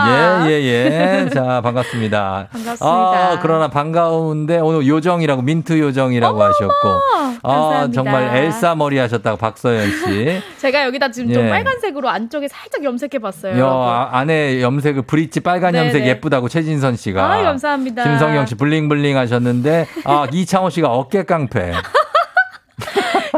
예, 예, 예. (laughs) 자, 반갑습니다. 반갑습니다. 아, 그러나 반가운데 오늘 요정이라고, 민트 요정이라고 하셨고. 아, 감사합니다. 정말 엘사 머리 하셨다고 박서연 씨. (laughs) 제가 여기다 지금 좀 예. 빨간색으로 안쪽에 살짝 염색해 봤어요. 여, 여러분. 아, 안에 염색을 브릿지 빨간 네네. 염색 예쁘다고 최진선 씨가. 아, 감사합니다. 김성경 씨 블링블링 하셨는데, 아, (laughs) 이창호 씨가 어깨 깡패.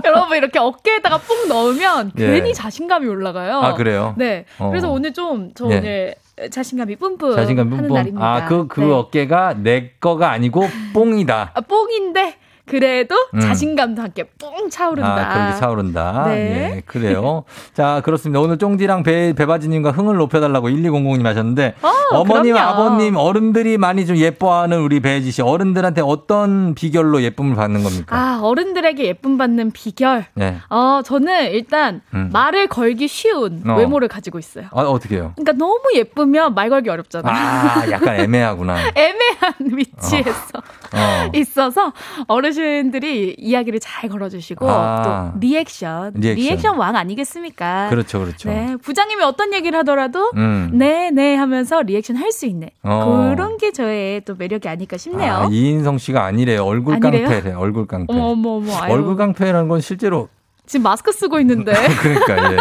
여러분 이렇게 어깨에다가 뽕 넣으면 예. 괜히 자신감이 올라가요. 아, 그래요? 네. 어. 그래서 오늘 좀저 예. 오늘 자신감이 뿜뿜 자신감 하는 뿜뿜. 날입니다. 아, 그, 그 네. 어깨가 내 거가 아니고 뽕이다. 아, 뽕인데 그래도 음. 자신감도 함께 뽕 차오른다. 아, 그렇게 차오른다. 네. 예, 그래요. (laughs) 자, 그렇습니다. 오늘 쫑디랑 배, 배바지님과 흥을 높여달라고 1200님 하셨는데, 어, 그럼요. 아버님, 어른들이 많이 좀 예뻐하는 우리 배지 씨, 어른들한테 어떤 비결로 예쁨을 받는 겁니까? 아, 어른들에게 예쁨 받는 비결. 예. 어, 저는 일단 음. 말을 걸기 쉬운 어. 외모를 가지고 있어요. 아, 어떻게 해요? 그러니까 너무 예쁘면 말 걸기 어렵잖아요. 아, 약간 애매하구나. (laughs) 애매한 위치에서 어. 있어서 어르신 들이 이야기를 잘 걸어주시고 아. 또 reaction, reaction. reaction, 왕 아니겠습니까? 그렇죠, 그렇죠. 네, 부장님이 어떤 얘기를 하더라도 음. 네, 네 하면서 리액션 할 수 있는 어. 그런 게 저의 또 매력이 아닐까 싶네요. 아, 이인성 씨가 아니래요. 얼굴 아니래요? 깡패래, 얼굴 깡패. 어머 어머 어머. 얼굴 깡패라는 건 실제로 지금 마스크 쓰고 있는데. (laughs) 그러니까 예.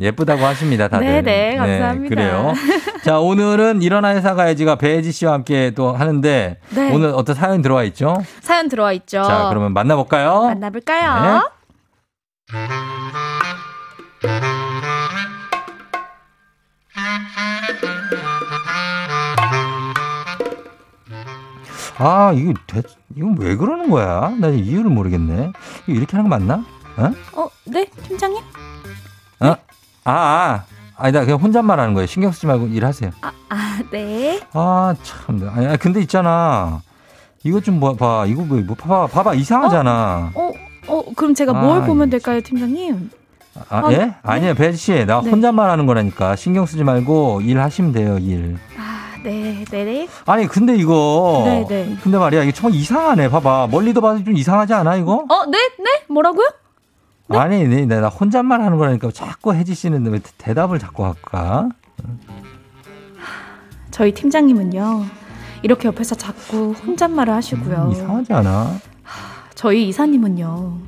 예쁘다고 하십니다, 다들. 네네, 감사합니다. 그래요. 자, 오늘은 일어나 회사 가야지가 배지 씨와 함께 또 하는데 네. 오늘 어떤 사연 들어와 있죠? 사연 들어와 있죠. 자, 그러면 만나볼까요? 만나볼까요? 네. 아, 이거 대, 이건 왜 그러는 거야? 나 이유를 모르겠네. 이렇게 하는 거 맞나? 어? 어, 네, 팀장님? 어? 아, 아. 아니다, 그냥 혼잣말 하는 거예요. 신경 쓰지 말고 일하세요. 아, 네. 아, 참. 아니, 아니, 근데 있잖아. 이거 좀 봐, 봐. 이거 뭐, 뭐 봐봐, 봐봐. 이상하잖아. 어, 어, 그럼 제가 아, 뭘 보면 될까요, 팀장님? 아, 어, 예? 아니에요, 배지 씨. 나 네. 혼잣말 하는 거라니까. 신경 쓰지 말고 일하시면 돼요, 일. 아, 네, 네, 네. 아니, 근데 이거. 네, 네. 근데 말이야, 이게 정말 이상하네. 봐봐. 멀리도 봐도 좀 이상하지 않아, 이거? 어, 네, 네? 뭐라고요? 아니, 네, 네, 나 혼잣말 하는 거라니까 자꾸 혜지 씨는 왜 대답을 자꾸 할까? 저희 팀장님은요. 이렇게 옆에서 자꾸 혼잣말을 하시고요. 음, 이상하지 않아? 저희 이사님은요.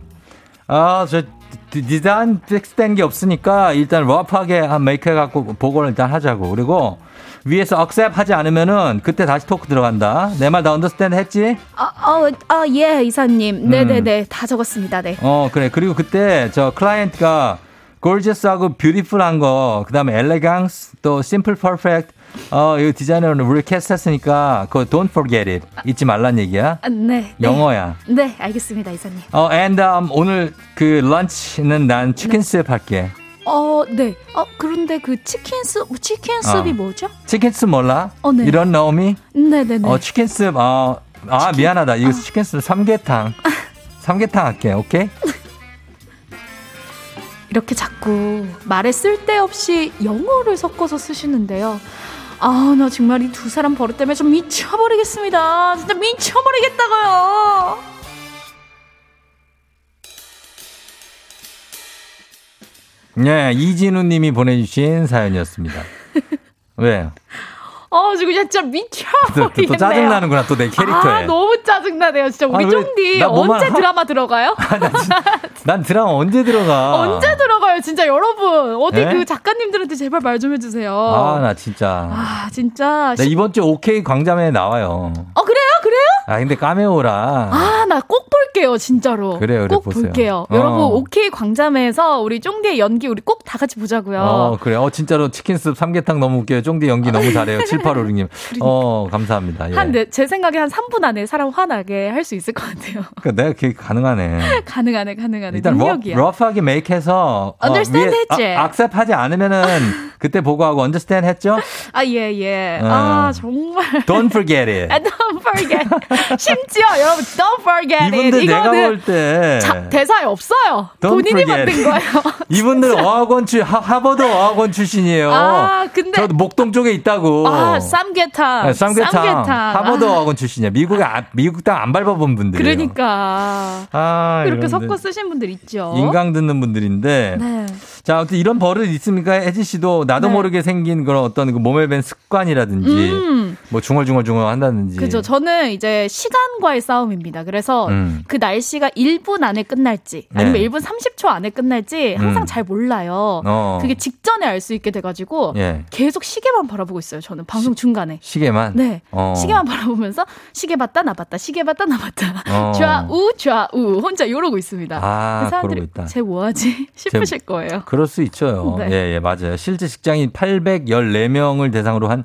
아, 저 디- 디자인 픽스된 게 없으니까 일단 러프하게 한 메이크업 갖고 보고를 일단 하자고. 그리고 위에서 accept 하지 않으면은 그때 다시 talk 들어간다. 내 말 다 understand 했지? 아, 어, 아, 예, 이사님. 네, 음. 네, 네. 다 적었습니다. 네. 어, 그래. 그리고 그때 저 client가 gorgeous하고 beautiful한 거, 그 다음에 elegance, 또 simple perfect, 어, 이 디자이너는 우리 cast 했으니까 그거 don't forget it. 잊지 말란 얘기야. 아, 네. 네. 영어야. 네, 알겠습니다, 이사님. 어, and um, 오늘 그 lunch는 난 chicken soup 할게. 어, 네. 어, 그런데 그 chicken soup, chicken soup이 어. 뭐죠? chicken soup 몰라? 어, 네. 이런 너미? 네, 네, 네. 어, chicken soup, 어, 아, 미안하다. 이거 chicken soup 삼계탕. (laughs) 삼계탕 할게, 오케이? (laughs) 이렇게 자꾸 말에 쓸데없이 영어를 섞어서 쓰시는데요. 아, 나 정말 이 두 사람 버릇 때문에 좀 미쳐버리겠습니다. 진짜 미쳐버리겠다고요. 네, 이진우 님이 보내주신 사연이었습니다. (laughs) 왜요? 어, 지금 진짜 또, 미쳐버리겠네요. 또, 또 짜증나는구나, 또 내 캐릭터에. 아, 너무 짜증나네요. 진짜 우리 아, 왜- 나 뭐만 언제 하- 드라마 들어가요? 난 드라마 언제 들어가? 언제 들어가요? 진짜 여러분. 어디 네? 그 작가님들한테 제발 말 좀 해주세요. 아, 나 진짜. 아, 진짜. 나 이번 주 OK 광자매에 나와요. 어? 그래요? 아, 근데 까메오라. 아, 나 꼭 볼게요, 진짜로. 그래요, 그래, 꼭 보세요. 볼게요. 어. 여러분, 오케이 광자매에서 우리 쫑디의 연기 우리 꼭 다 같이 보자고요. 어, 그래. 어, 진짜로 치킨숲 삼계탕 너무 웃겨요. 쫑디 연기 너무 잘해요. (laughs) 7856님. 어, 감사합니다. 예. 한, 네, 제 생각에 한 3분 안에 사람 화나게 할 수 있을 것 같아요. 그러니까 내가 그게 가능하네. (laughs) 가능하네, 가능하네. 일단 러, 능력이야. 러프하게 메이크해서 어, Understand 했지? 아, 악셉하지 않으면은 그때 보고하고 understand 했죠? 아, 예, 예. 어. 아, 정말. Don't forget it. (laughs) forget. (laughs) 심지어 여러분, don't forget it. 이분들 내가 볼때 자, 대사에 없어요. Don't 본인이 forget 만든. 거예요. (laughs) 이분들 어학원 출 하- 하버드 어학원 출신이에요. 아, 근데- 저 목동 쪽에 있다고. 아, 쌈계탕. 네, 쌈계탕. 쌈계탕. 하버드 아, 어학원 출신이야. 미국에 아, 미국 땅 안 밟아본 분들이에요. 그러니까. 아, 이런데. 섞어 쓰신 분들 있죠. 인강 듣는 분들인데. 네. 자, 아무튼 이런 버릇 있습니까? 혜지 씨도 나도 네. 모르게 생긴 그런 어떤 그 몸에 밴 습관이라든지 음. 뭐 중얼중얼 중얼 한다든지. 그죠. 저는 이제 시간과의 싸움입니다. 그래서 음. 그 날씨가 1분 안에 끝날지 아니면 네. 1분 30초 안에 끝날지 항상 음. 잘 몰라요. 어. 그게 직전에 알 수 있게 돼가지고 예. 계속 시계만 바라보고 있어요. 저는 방송 중간에. 시 계만. 네. 어. 시계만 바라보면서 시계 봤다 나 봤다 시계 봤다 나 봤다 어. (laughs) 좌우 좌우 혼자 이러고 있습니다. 아, 그 사람들이. 쟤 뭐하지 (laughs) 싶으실 거예요. 그럴 수 있죠. (laughs) 네. 예, 예, 맞아요. 실제 직장인 814명을 대상으로 한,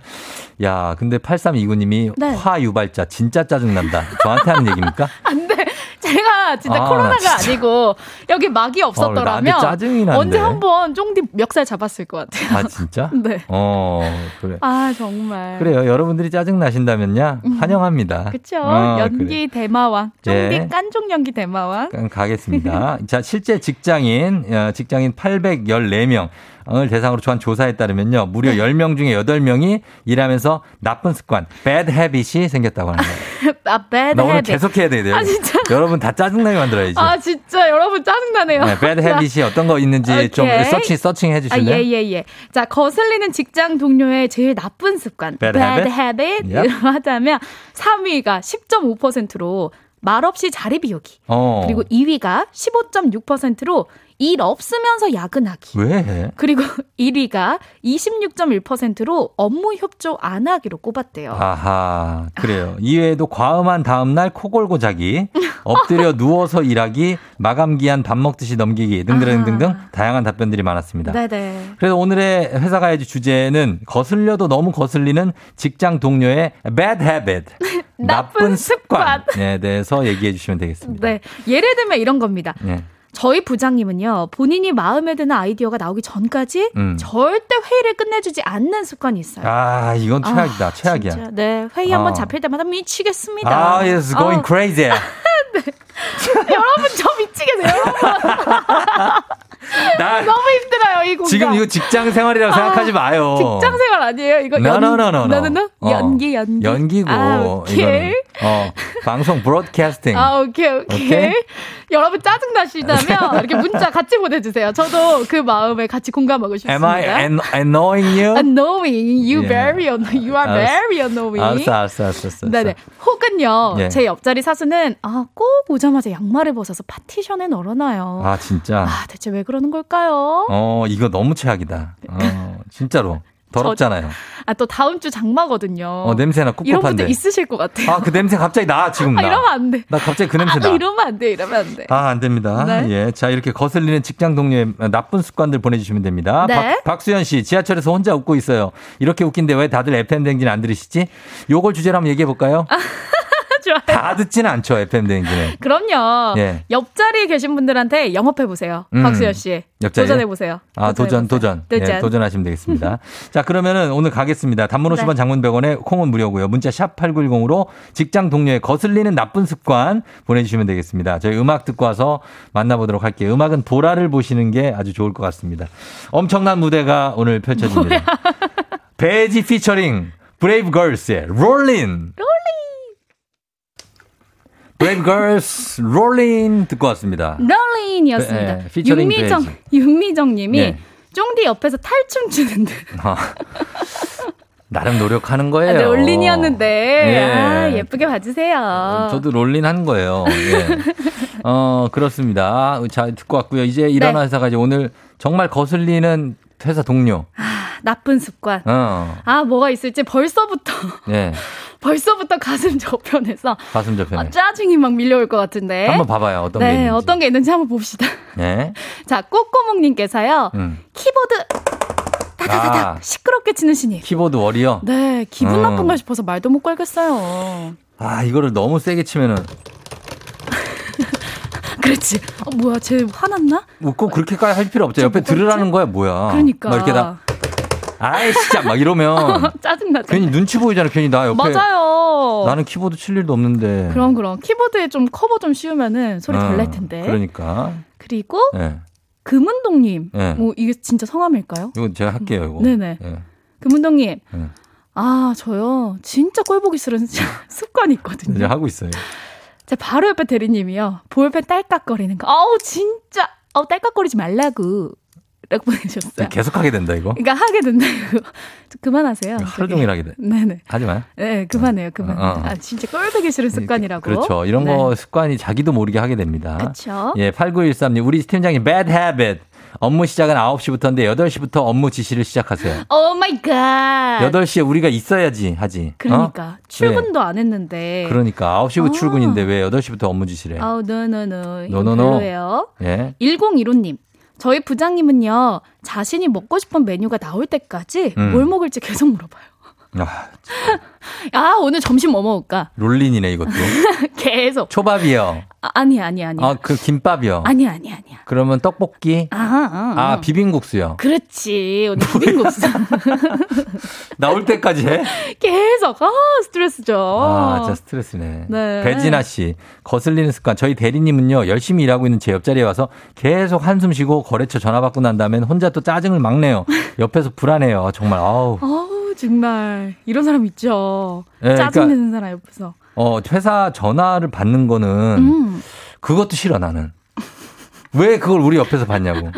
야, 근데 8329님이 네. 화 유발자, 진짜 짜증난다. 저한테 하는 얘기입니까? (laughs) 안 돼 제가 진짜 아, 나 코로나가 진짜. 아니고 여기 막이 없었더라면 짜증이 나는데. 언제 한번 쫑디 멱살 잡았을 것 같아요. 아, 진짜? (laughs) 네. 어, 그래. 아 정말. 그래요. 여러분들이 짜증 나신다면요. 환영합니다. 그쵸 어, 연기 대마왕 쫑디 예. 깐족 연기 대마왕. 그럼 가겠습니다. 자, 실제 직장인, 어, 직장인 814명. 을 대상으로 한 조사에 따르면요. 무려 네. 10명 중에 8명이 일하면서 나쁜 습관, bad habit이 생겼다고 하는 거예요. (laughs) 아 bad 나 오늘 habit. 계속 해야 돼요. 아 진짜. 여러분 다 짜증나게 만들어야지. 아 진짜 여러분 짜증나네요. 네, bad habit이 어떤 거 있는지 좀 오케이. 서칭, 서칭 해 아, 주실래요? 예, 예, 예. 자, 거슬리는 직장 동료의 제일 나쁜 습관. Bad habit? habit. Yep. 하다면 3위가 10.5%로 말없이 자리 비우기. 어. 그리고 2위가 15.6%로 일 없으면서 야근하기. 왜 해? 그리고 (laughs) 1위가 26.1%로 업무 협조 안 하기로 꼽았대요. 아하, 그래요. 이외에도 과음한 다음날 코 골고 자기, 엎드려 (laughs) 누워서 일하기, 마감 기한 밥 먹듯이 넘기기 등등등등 다양한 답변들이 많았습니다. 네네. 그래서 오늘의 회사 가야지 주제는 거슬려도 너무 거슬리는 직장 동료의 bad habit, (laughs) 나쁜 습관에 대해서 얘기해 주시면 되겠습니다. 네. 예를 들면 이런 겁니다. 네. 저희 부장님은요, 본인이 마음에 드는 아이디어가 나오기 전까지 음. 절대 회의를 끝내주지 않는 습관이 있어요. 아, 이건 최악이다. 아, 최악이야. 진짜. 네, 회의 한번 어. 잡힐 때마다 미치겠습니다. 아, it's going 어, crazy. (laughs) (laughs) 여러분, 저 미치겠네요. 나 (laughs) 너무 힘들어요, 이 공간. 지금 이거 직장 생활이라고 아, 생각하지 마요. 직장 생활 아니에요? 이거 No, 연, no, no, no, no. no, no. 어. 연기, 연기. 연기고 아, 오케이. 이거는 어, 방송 브로드캐스팅. 아, 오케이, 오케이. 오케이? 여러분 짜증 나시다면 (laughs) 이렇게 문자 같이 보내주세요. 저도 그 마음에 같이 공감하고 싶습니다. Am I an- annoying you? Annoying. You 예. very annoying. You are 알았어. very annoying. 알았어, 알았어, 알았어. 알았어. 네네. 혹은요, 예. 제 옆자리 사수는, 아, 꼭 오자 마자 양말을 벗어서 파티션에 널어놔요. 아, 진짜. 아, 대체 왜 그러는 걸까요? 어, 이거 너무 최악이다. 어, 진짜로. (laughs) 더럽잖아요. 아, 또 다음 주 장마거든요. 어, 냄새나 이런 꿉꿉한데. 분들 있으실 것 같아요. 아, 그 냄새 갑자기 나, 지금 아, 나. 이러면 안 돼. 나 갑자기 그 냄새 아, 나. 이러면 안 돼, 이러면 안 돼. 아, 안 됩니다. 네. 예. 자, 이렇게 거슬리는 직장 동료의 나쁜 습관들 보내주시면 됩니다. 네. 박, 박수현 씨, 지하철에서 혼자 웃고 있어요. 이렇게 웃긴데 왜 다들 FM댕진 안 들으시지? 요걸 주제로 한번 얘기해볼까요? (laughs) 좋아요. 다 듣지는 않죠, FM댕진은. 그럼요. 예. 옆자리에 계신 분들한테 영업해 보세요. 음. 박수현 씨. 옆자리에? 도전해 보세요. 아, 도전, 도전. 도전. 예, 도전하시면 되겠습니다. (laughs) 자, 그러면은 오늘 가겠습니다. 단문 50원 네. 장문 100원에 콩은 무료고요. 문자 샵 8910으로 직장 동료의 거슬리는 나쁜 습관 보내주시면 되겠습니다. 저희 음악 듣고 와서 만나보도록 할게요. 음악은 보라를 보시는 게 아주 좋을 것 같습니다. 엄청난 무대가 오늘 펼쳐집니다. (laughs) 베지 피처링 브레이브 걸스의 롤린. 브레이브 걸스 롤린 듣고 왔습니다. 롤린이었습니다. 네, 피처링 윤미정, 베이지. 윤미정님이 네. 쫑디 옆에서 탈춤 추는 듯. 아, 나름 노력하는 거예요. 아, 롤린이었는데 예. 아, 예쁘게 봐주세요. 저도 롤린 한 거예요. 예. 어, 그렇습니다. 자, 듣고 왔고요. 이제 일어나 네. 이제 오늘 정말 거슬리는 회사 동료. 나쁜 습관. 어, 아 뭐가 있을지 벌써부터 예. (laughs) 벌써부터 가슴 저편에서 가슴 저편에. 아, 짜증이 막 밀려올 것 같은데. 한번 봐봐요. 어떤 게 네, 있는지. 어떤 게 있는지 한번 봅시다. 예. (laughs) 자, 꼬꼬몽님께서요. 음. 키보드 다다다닥 아. 시끄럽게 치는 신입. 키보드 워리어. 네, 기분 음. 나쁜가 싶어서 말도 못 걸겠어요. 아, 이거를 너무 세게 치면은 (laughs) 그렇지. 어, 뭐야, 쟤 화났나? 꼭 그렇게까지 할 필요 없죠. 옆에 들으라는 거야, 뭐야. 그러니까. 막 이렇게 다 아이 진짜 막 이러면 (laughs) 짜증나죠. 괜히 눈치 보이잖아. 괜히 나 옆에 맞아요. 나는 키보드 칠 일도 없는데. 그럼 그럼 키보드에 좀 커버 좀 씌우면은 소리 덜 어, 낼 텐데. 그러니까. 그리고 예. 금은동님. 네. 뭐 이게 진짜 성함일까요? 이거 제가 할게요, 이거. 네네. 예. 금은동님. 예. 아 저요 진짜 꼴보기 싫은 (laughs) 습관이 있거든요. 이제 하고 있어요. 제 바로 옆에 대리님이요 볼펜 딸깍거리는 거. 아우 진짜. 아우 딸깍거리지 말라고. 라고 보내셨어요. 계속 하게 된다, 이거. 그러니까 하게 된다. 이거. 좀 (laughs) 그만하세요. 하루 종일 하게 돼. 네네. 하지 마요. 네, 그만해요. 그만. 어, 어. 아, 진짜 꼴보기 싫은 습관이라고. 그렇죠. 이런 네. 거 습관이 자기도 모르게 하게 됩니다. 그쵸. 예, 8913님, 우리 팀장님, bad habit. 업무 시작은 9시부터인데 8시부터 업무 지시를 시작하세요. oh my god. 8시에 우리가 있어야지 하지. 어? 그러니까 출근도 안 했는데. 그러니까 9시 아. 출근인데 왜 8시부터 업무 지시를 해? 아우 노노노. 노노노. 예. 1015님. 저희 부장님은요, 자신이 먹고 싶은 메뉴가 나올 때까지 음. 뭘 먹을지 계속 물어봐요. 아, 아, 오늘 점심 뭐 먹을까? 롤린이네, 이것도. (laughs) 계속. 초밥이요. 아, 아니야, 아니야, 아니야. 아, 그 김밥이요. 아니야, 아니야, 아니야. 그러면 떡볶이. 아, 아, 아. 아, 비빔국수요. 그렇지. 오늘 비빔국수. (laughs) 나올 때까지 해? (laughs) 계속. 아, 스트레스죠. 아, 진짜 스트레스네. 네. 배진아 씨, 거슬리는 습관. 저희 대리님은요, 열심히 일하고 있는 제 옆자리에 와서 계속 한숨 쉬고 거래처 전화 받고 난 다음엔 혼자 또 짜증을 막 내요. 옆에서 불안해요. 정말, 아우. 아우, 정말. 이런 사람 있죠. 네, 짜증내는 사람 옆에서. 어, 회사 전화를 받는 거는 음. 그것도 싫어, 나는. 왜 그걸 우리 옆에서 받냐고.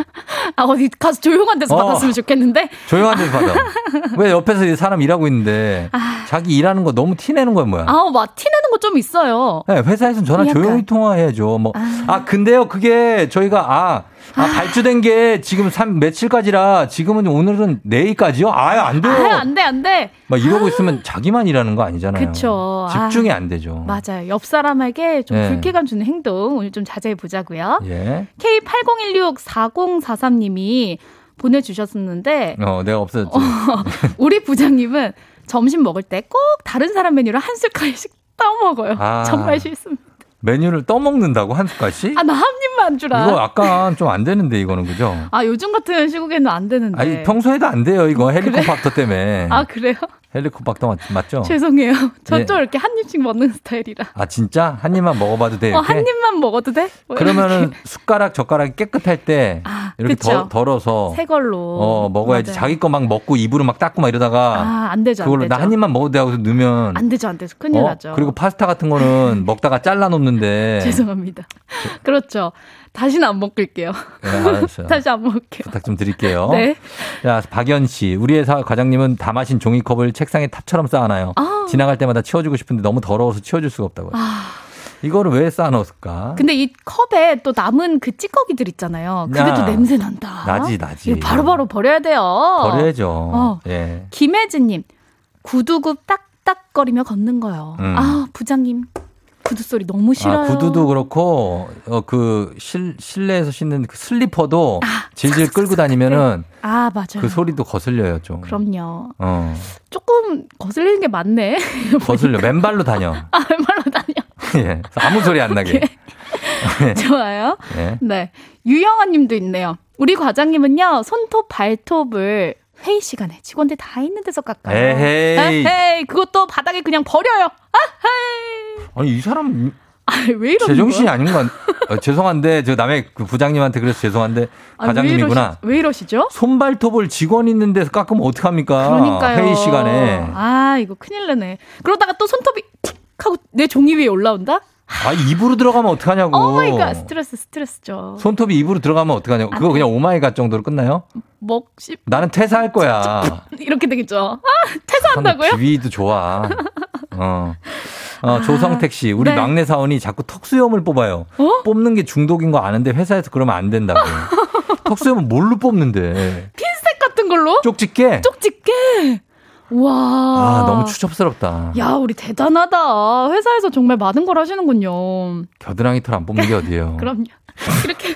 아, 어디 가서 조용한 데서 어. 받았으면 좋겠는데. 조용한 데서 받아. 왜 옆에서 사람 일하고 있는데 자기 일하는 거 너무 티내는 거야, 뭐야. 아우, 막 티내는 거 좀 있어요. 네, 회사에서는 전화 약간. 조용히 통화해야죠. 뭐, 아, 근데요, 그게 저희가, 아, 아, 발주된 게 지금 3, 며칠까지라 지금은 오늘은 내일까지요? 아유, 안 돼요. 아, 안 돼, 안 돼. 막 이러고 있으면 자기만 일하는 거 아니잖아요. 그쵸. 집중이 아. 안 되죠. 맞아요. 옆 사람에게 좀 네. 불쾌감 주는 행동 오늘 좀 자제해 보자고요. 예. K80164043 님이 보내주셨었는데 어, 내가 없어졌지. 우리 부장님은 점심 먹을 때 꼭 다른 사람 메뉴를 한 숟갈씩 떠먹어요. (laughs) 아. 정말 싫습니다. 메뉴를 떠먹는다고 한 숟갈씩? 아, 나 한 입만 주라. 이거 약간 좀 안 되는데, 이거는, 그죠? 아, 요즘 같은 시국에는 안 되는데. 아니, 평소에도 안 돼요, 이거. 헬리콥박터 때문에. 아, 그래요? 헬리콥박터 맞, 맞죠? 죄송해요. 저 예. 좀 이렇게 한 입씩 먹는 스타일이라. 아, 진짜? 한 입만 먹어봐도 돼, 어, 이렇게? 한 입만 먹어도 돼? 뭐 그러면은 이렇게. 숟가락 젓가락이 깨끗할 때 이렇게 그쵸. 덜, 덜어서 새 걸로. 어 먹어야지 맞아요. 자기 거 막 먹고 입으로 막 닦고 막 이러다가 아, 안 되죠. 안 그걸로. 나 한 입만 먹어도 돼 하고 넣으면 안 되죠, 안 되죠. 큰일 어? 나죠. 그리고 파스타 같은 거는 먹다가 잘라 놓는데 (laughs) 죄송합니다. 그렇죠. 다시는 안 먹을게요. 네, 알았어요. (laughs) 다시 안 먹을게요. 부탁 좀 드릴게요. 네. 자, 박연 씨. 우리 회사 과장님은 다 마신 종이컵을 책상에 탑처럼 쌓아놔요. 아. 지나갈 때마다 치워주고 싶은데 너무 더러워서 치워줄 수가 없다고요. 아, 이거를 왜 쌓아놓았을까? 근데 이 컵에 또 남은 그 찌꺼기들 있잖아요. 그게 야. 또 냄새 난다. 나지, 나지. 이거 바로 바로 버려야 돼요. 버려야죠. 어. 예. 김혜진님, 구두굽 딱딱거리며 걷는 거요. 음. 아, 부장님. 구두 소리 너무 싫어요. 아, 구두도 그렇고 어 그 실내에서 신는 그 슬리퍼도 질질 끌고 다니면은 아, 맞아요. 그 소리도 거슬려요 좀. 그럼요. 어 조금 거슬리는 게 많네. (laughs) 거슬려 맨발로 다녀. (laughs) 아, 왼발로 다녀. (laughs) 예. 아무 소리 안 나게. 좋아요. 예. 네. 유영아 님도 있네요. 우리 과장님은요, 손톱, 발톱을 회의 시간에 직원들 다 있는 데서 깎아요. 에헤이. 에헤이. 그것도 바닥에 그냥 버려요. 아, 헤이. 아니 이 사람 아, 왜 이러는 제정신이 거야? 아닌 건 어, 죄송한데 저 남의 그 부장님한테 그래서 죄송한데 아, 왜 과장님이구나. 이러시- 왜 이러시 죠? 손발톱을 직원 있는 데서 깎으면 어떡합니까? 그러니까요. 회의 시간에. 아, 이거 큰일 나네. 그러다가 또 손톱이 툭 하고 내 종이 위에 올라온다? 아 입으로 들어가면 어떡하냐고. oh my god. 스트레스, 스트레스죠. 손톱이 입으로 들어가면 어떡하냐고. 그거 그냥 oh my god 정도로 끝나요? 먹 씹. 나는 퇴사할 거야. (laughs) 이렇게 되겠죠. 아, 퇴사한다고요? 비위도 좋아. 어. 어, 조성택 씨, 우리 네. 막내 사원이 자꾸 턱수염을 뽑아요. 뽑는 게 중독인 거 아는데 회사에서 그러면 안 된다고. (laughs) 턱수염은 뭘로 뽑는데? 핀셋 같은 걸로? 쪽집게? 쪽집게. 와. 아, 너무 추접스럽다. 야, 우리 대단하다. 회사에서 정말 많은 걸 하시는군요. 겨드랑이 털 안 뽑는 게 어디예요? (laughs) 그럼요. 이렇게.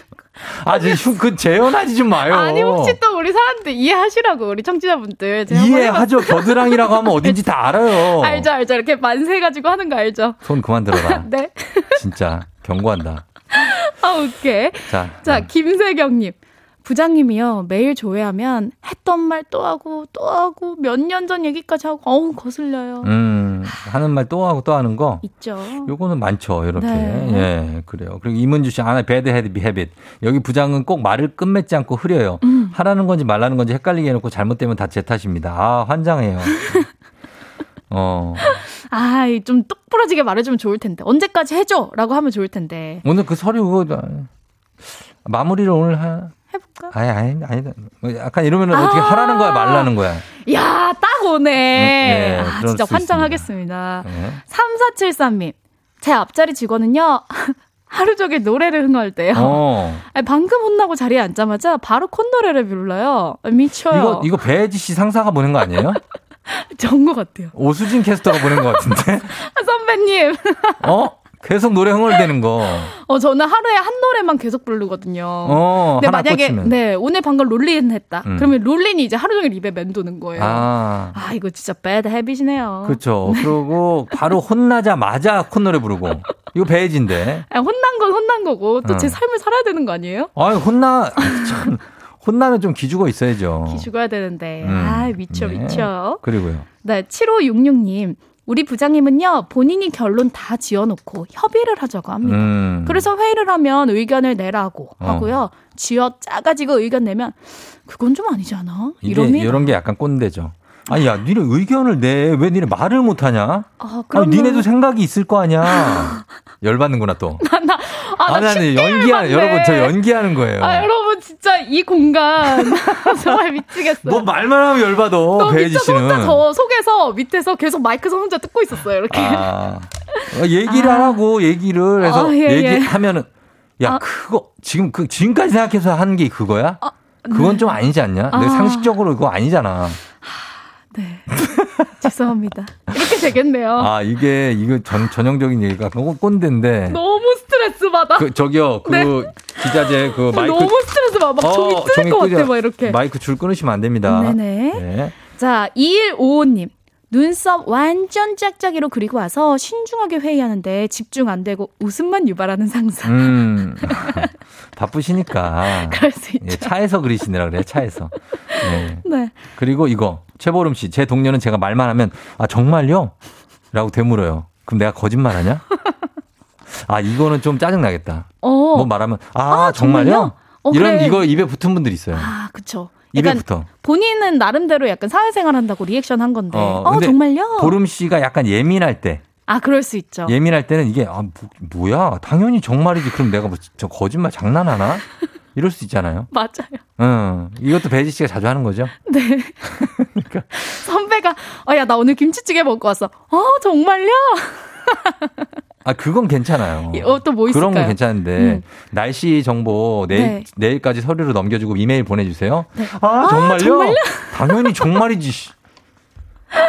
아, 그 재현하지 좀 마요. 아니, 혹시 또 우리 사람들 이해하시라고, 우리 청취자분들. 이해하죠. 겨드랑이라고 하면 어딘지 다 알아요. (laughs) 알죠, 알죠. 이렇게 만세해가지고 하는 거 알죠? 손 그만 들어라. (laughs) 네. 진짜 경고한다. 아, 오케이. 자, 자, 김세경님. 부장님이요, 매일 조회하면 했던 말 또 하고, 또 하고, 몇 년 전 얘기까지 하고, 어우, 거슬려요. 음, 하는 말 또 하고 또 하는 거. 있죠. 요거는 많죠, 이렇게. 네. 예, 그래요. 그리고 이문주 씨, 하나 bad ha bad habit. 여기 부장은 꼭 말을 끝맺지 않고 흐려요. 음. 하라는 건지 말라는 건지 헷갈리게 해 놓고 잘못되면 다 제 탓입니다. 아, 환장해요. (laughs) 어. 아, 이 좀 똑부러지게 말해주면 좋을 텐데. 언제까지 해줘! 라고 하면 좋을 텐데. 오늘 그 서류 마무리를 오늘 하, 해볼까? 아니, 아니, 아니. 뭐 약간 이러면 어떻게 하라는 거야, 말라는 거야. 야, 딱 오네. 음, 네, 아, 진짜 수 환장하겠습니다. 네. 3473님. 제 앞자리 직원은요. (laughs) 하루 종일 노래를 흥얼대요. 어. 방금 혼나고 자리에 앉자마자 바로 콧노래를 불러요. 아, 미쳐요. 이거, 이거 배혜지 씨 상사가 보낸 거 아니에요? (laughs) 전거 같아요. 오수진 캐스터가 보낸 것 같은데? (laughs) 아, 선배님. 어? 계속 노래 흥얼대는 거. 어, 저는 하루에 한 노래만 계속 부르거든요. 어, 근데 만약에, 꽂히면. 네, 오늘 방금 롤린 했다. 음. 그러면 롤린이 이제 하루 종일 입에 맴도는 거예요. 아, 아. 이거 진짜 배드 헤빗이네요. 그렇죠. 그러고 바로 혼나자마자 콧노래 부르고. 이거 배혜지인데. 아, 혼난 건 혼난 거고, 또제 어. 삶을 살아야 되는 거 아니에요? 아유, 혼나, 참. 혼나면 좀 기죽어 있어야죠. 기 죽어야 되는데. 음. 아, 미쳐, 네. 미쳐. 그리고요. 네, 7566님. 우리 부장님은요, 본인이 결론 다 지어놓고 협의를 하자고 합니다. 음. 그래서 회의를 하면 의견을 내라고 어. 하고요. 쥐어 짜가지고 의견 내면 그건 좀 아니지 않아? 이러면 이런 게 약간 꼰대죠. 아니 야, 니네 의견을 내. 왜 니네 말을 못 하냐? 아, 아니, 그러면 니네도 생각이 있을 거 아니야. (laughs) 열받는구나 또. (laughs) 아, 나 아니, 쉽게 연기하. 여러분 저 연기하는 거예요. 아, 여러분 진짜 이 공간 (laughs) 정말 미치겠어요. 뭐 말만 하면 열받아. 너무 배혜지 씨는. 혼자 저 속에서 밑에서 계속 마이크 선 혼자 듣고 있었어요. 이렇게. 아, 어, 얘기를 하라고 얘기를 해서 아, 예, 예. 얘기하면은 야 아. 그거 지금 그 지금까지 생각해서 하는 게 그거야? 그건 좀 아니지 않냐? 아. 내가 상식적으로 그거 아니잖아. (laughs) 죄송합니다. 이렇게 되겠네요. 아 이게 이거 전 전형적인 얘기가 그거 꼰대인데. 너무 스트레스 받아. 그 저기요 그 네. 기자재 그 마이크 너무 스트레스 받아. 막 종이 어, 뜯을 것 끄죠. 같아. 막 이렇게. 마이크 줄 끊으시면 안 됩니다. 네네. 네. 자, 2155님. 눈썹 완전 짝짝이로 그리고 와서 신중하게 회의하는데 집중 안 되고 웃음만 유발하는 상사. 음. (laughs) 바쁘시니까. 그럴 수 있죠. 예, 차에서 그리시느라 그래요, 차에서. 네. 네. 그리고 이거, 최보름 씨, 제 동료는 제가 말만 하면, 아, 정말요? 라고 되물어요. 그럼 내가 거짓말 하냐? 아, 이거는 좀 짜증 나겠다. 어. 뭐 말하면, 아, 정말요? 정말요? 어, 이런, 그래. 이거 입에 붙은 분들 있어요. 아, 그쵸. 입에 붙어. 본인은 나름대로 약간 사회생활 한다고 리액션 한 건데. 어, 근데 정말요? 보름 씨가 약간 예민할 때, 아, 그럴 수 있죠. 예민할 때는 이게, 아, 뭐, 야 당연히 정말이지. 그럼 내가 뭐, 저 거짓말 장난하나? 이럴 수 있잖아요. (laughs) 맞아요. 응. 이것도 배지 씨가 자주 하는 거죠? (laughs) 네. 선배가, 어, 야, 나 오늘 김치찌개 먹고 왔어. 어, 정말요? (laughs) 아, 그건 괜찮아요. 어, 또뭐 그런 건 있을까요? 괜찮은데, 음. 날씨 정보 내일, 네. 내일까지 서류로 넘겨주고 이메일 보내주세요. 네. 아, 아, 정말요? 정말요? 당연히 정말이지. 씨.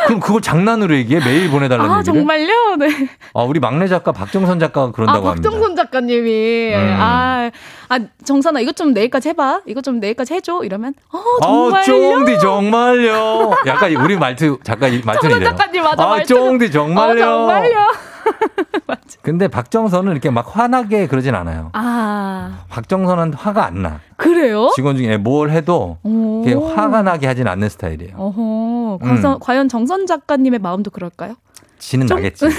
그럼 그걸 장난으로 얘기해? 메일 보내달라는 아, 얘기를? 정말요? 네. 아, 우리 막내 작가 박정선 작가가 아, 그런다고 합니다. 박정선 작가님이. 음. 아, 아, 정선아, 이것 좀 내일까지 해봐. 이것 좀 내일까지 해줘. 이러면, 어, 아, 정말요? 쫑디 정말요. 약간 우리 말투 작가 이- 말투는 정선 이래요. 작가님, 맞아. 아, 말투는- 쫑디 정말요. 어, 정말요? (laughs) 근데 박정선은 이렇게 막 화나게 그러진 않아요. 아, 박정선은 화가 안 나. 그래요? 직원 중에 뭘 해도 오. 이렇게 화가 나게 하진 않는 스타일이에요. 어허. 음. 과연, 과연 정선 작가님의 마음도 그럴까요? 지는 나겠지. (laughs)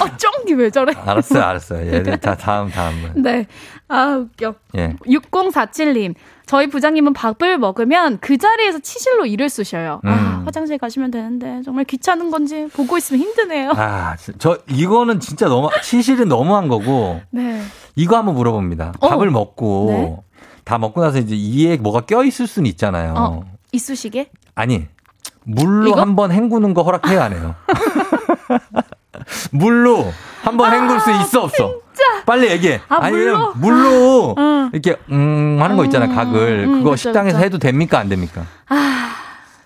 어, 쫑디 왜 저래? 알았어요, 알았어요. 예, 네, 자, 다음, 다음. 네. 아, 웃겨. 예. 6047님. 저희 부장님은 밥을 먹으면 그 자리에서 치실로 이를 쑤셔요. 아, 음. 화장실 가시면 되는데 정말 귀찮은 건지 보고 있으면 힘드네요. 아, 저, 이거는 진짜 너무, 치실은 너무한 거고, 네. 이거 한번 물어봅니다. 어. 밥을 먹고, 네. 다 먹고 나서 이제 이에 뭐가 껴 있을 수는 있잖아요. 어, 이쑤시개? 아니, 물로 이거? 한번 hen구는 거 허락해야 안 해요. (laughs) (laughs) 물로 한번 헹굴 수 있어, 없어? 빨리 얘기해. 아, 아니, 물로? 물로 (laughs) 응. 이렇게, 음, 하는 거 있잖아요, 각을. 음, 그거 그쵸, 식당에서 그쵸. 해도 됩니까, 안 됩니까? 아,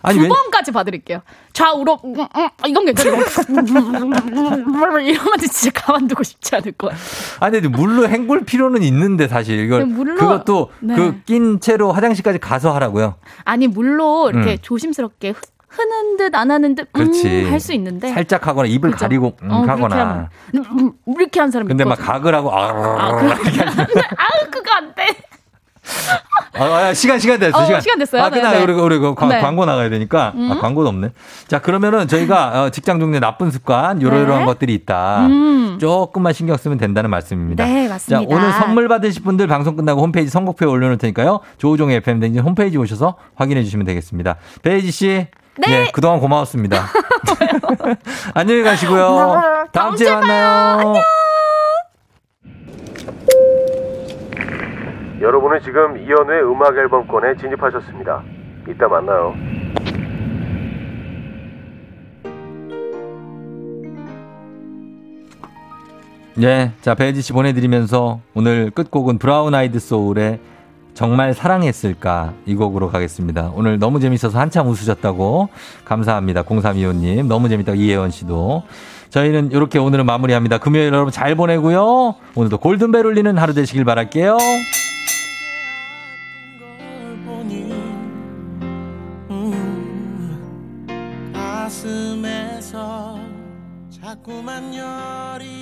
아니, 두 왜- 번까지 봐드릴게요. 좌우로, 음, 음, 이건 괜찮아요. (laughs) 이러면 진짜 가만두고 싶지 않을 거야. 아니, 근데 물로 헹굴 필요는 있는데, 사실. 이걸. 근데 물로- 그것도 네. 그낀 채로 화장실까지 가서 하라고요. 아니, 물로 이렇게 음. 조심스럽게 흐- 흐는 듯 안 하는 듯, 그렇지. 음, 할수 있는데. 살짝 하거나 입을 그죠? 가리고 음 어, 하거나. 하면. 음, 음, 이렇게 한 사람 근데 막. 각을 하고, 아, 아, 그, (laughs) 아우, 그거 안 돼. 아, 아, 시간, 시간 됐어, 어, 시간. 시간 됐어요? 아, 끝나요. 네, 네. 우리, 우리, 그 광- 네. 광고 나가야 되니까. 아, 음. 광고도 없네. 자, 그러면은 저희가 어, 직장 동네 나쁜 습관, 요러요러한 네. 것들이 있다. 음. 조금만 신경 쓰면 된다는 말씀입니다. 네, 맞습니다. 자, 오늘 선물 받으실 분들 방송 끝나고 홈페이지 선곡표에 올려놓을 테니까요. 조우종의 FM 댕진 홈페이지 오셔서 확인해 주시면 되겠습니다. 베이지 씨. 네. 예, 그동안 고마웠습니다. (laughs) 안녕히 가시고요. 다음 주에 만나요. 여러분은 지금 이연우의 음악 앨범권에 진입하셨습니다. 이따 만나요. 예, 자 배지 씨 보내드리면서 오늘 끝곡은 브라운 아이드 소울의 정말 사랑했을까 이 곡으로 가겠습니다. 오늘 너무 재밌어서 한참 웃으셨다고 감사합니다. 0325님 너무 재밌다고 이혜원 씨도 저희는 이렇게 오늘은 마무리합니다. 금요일 여러분 잘 보내고요. 오늘도 골든벨 울리는 하루 되시길 바랄게요. 가슴에서 자꾸만 열이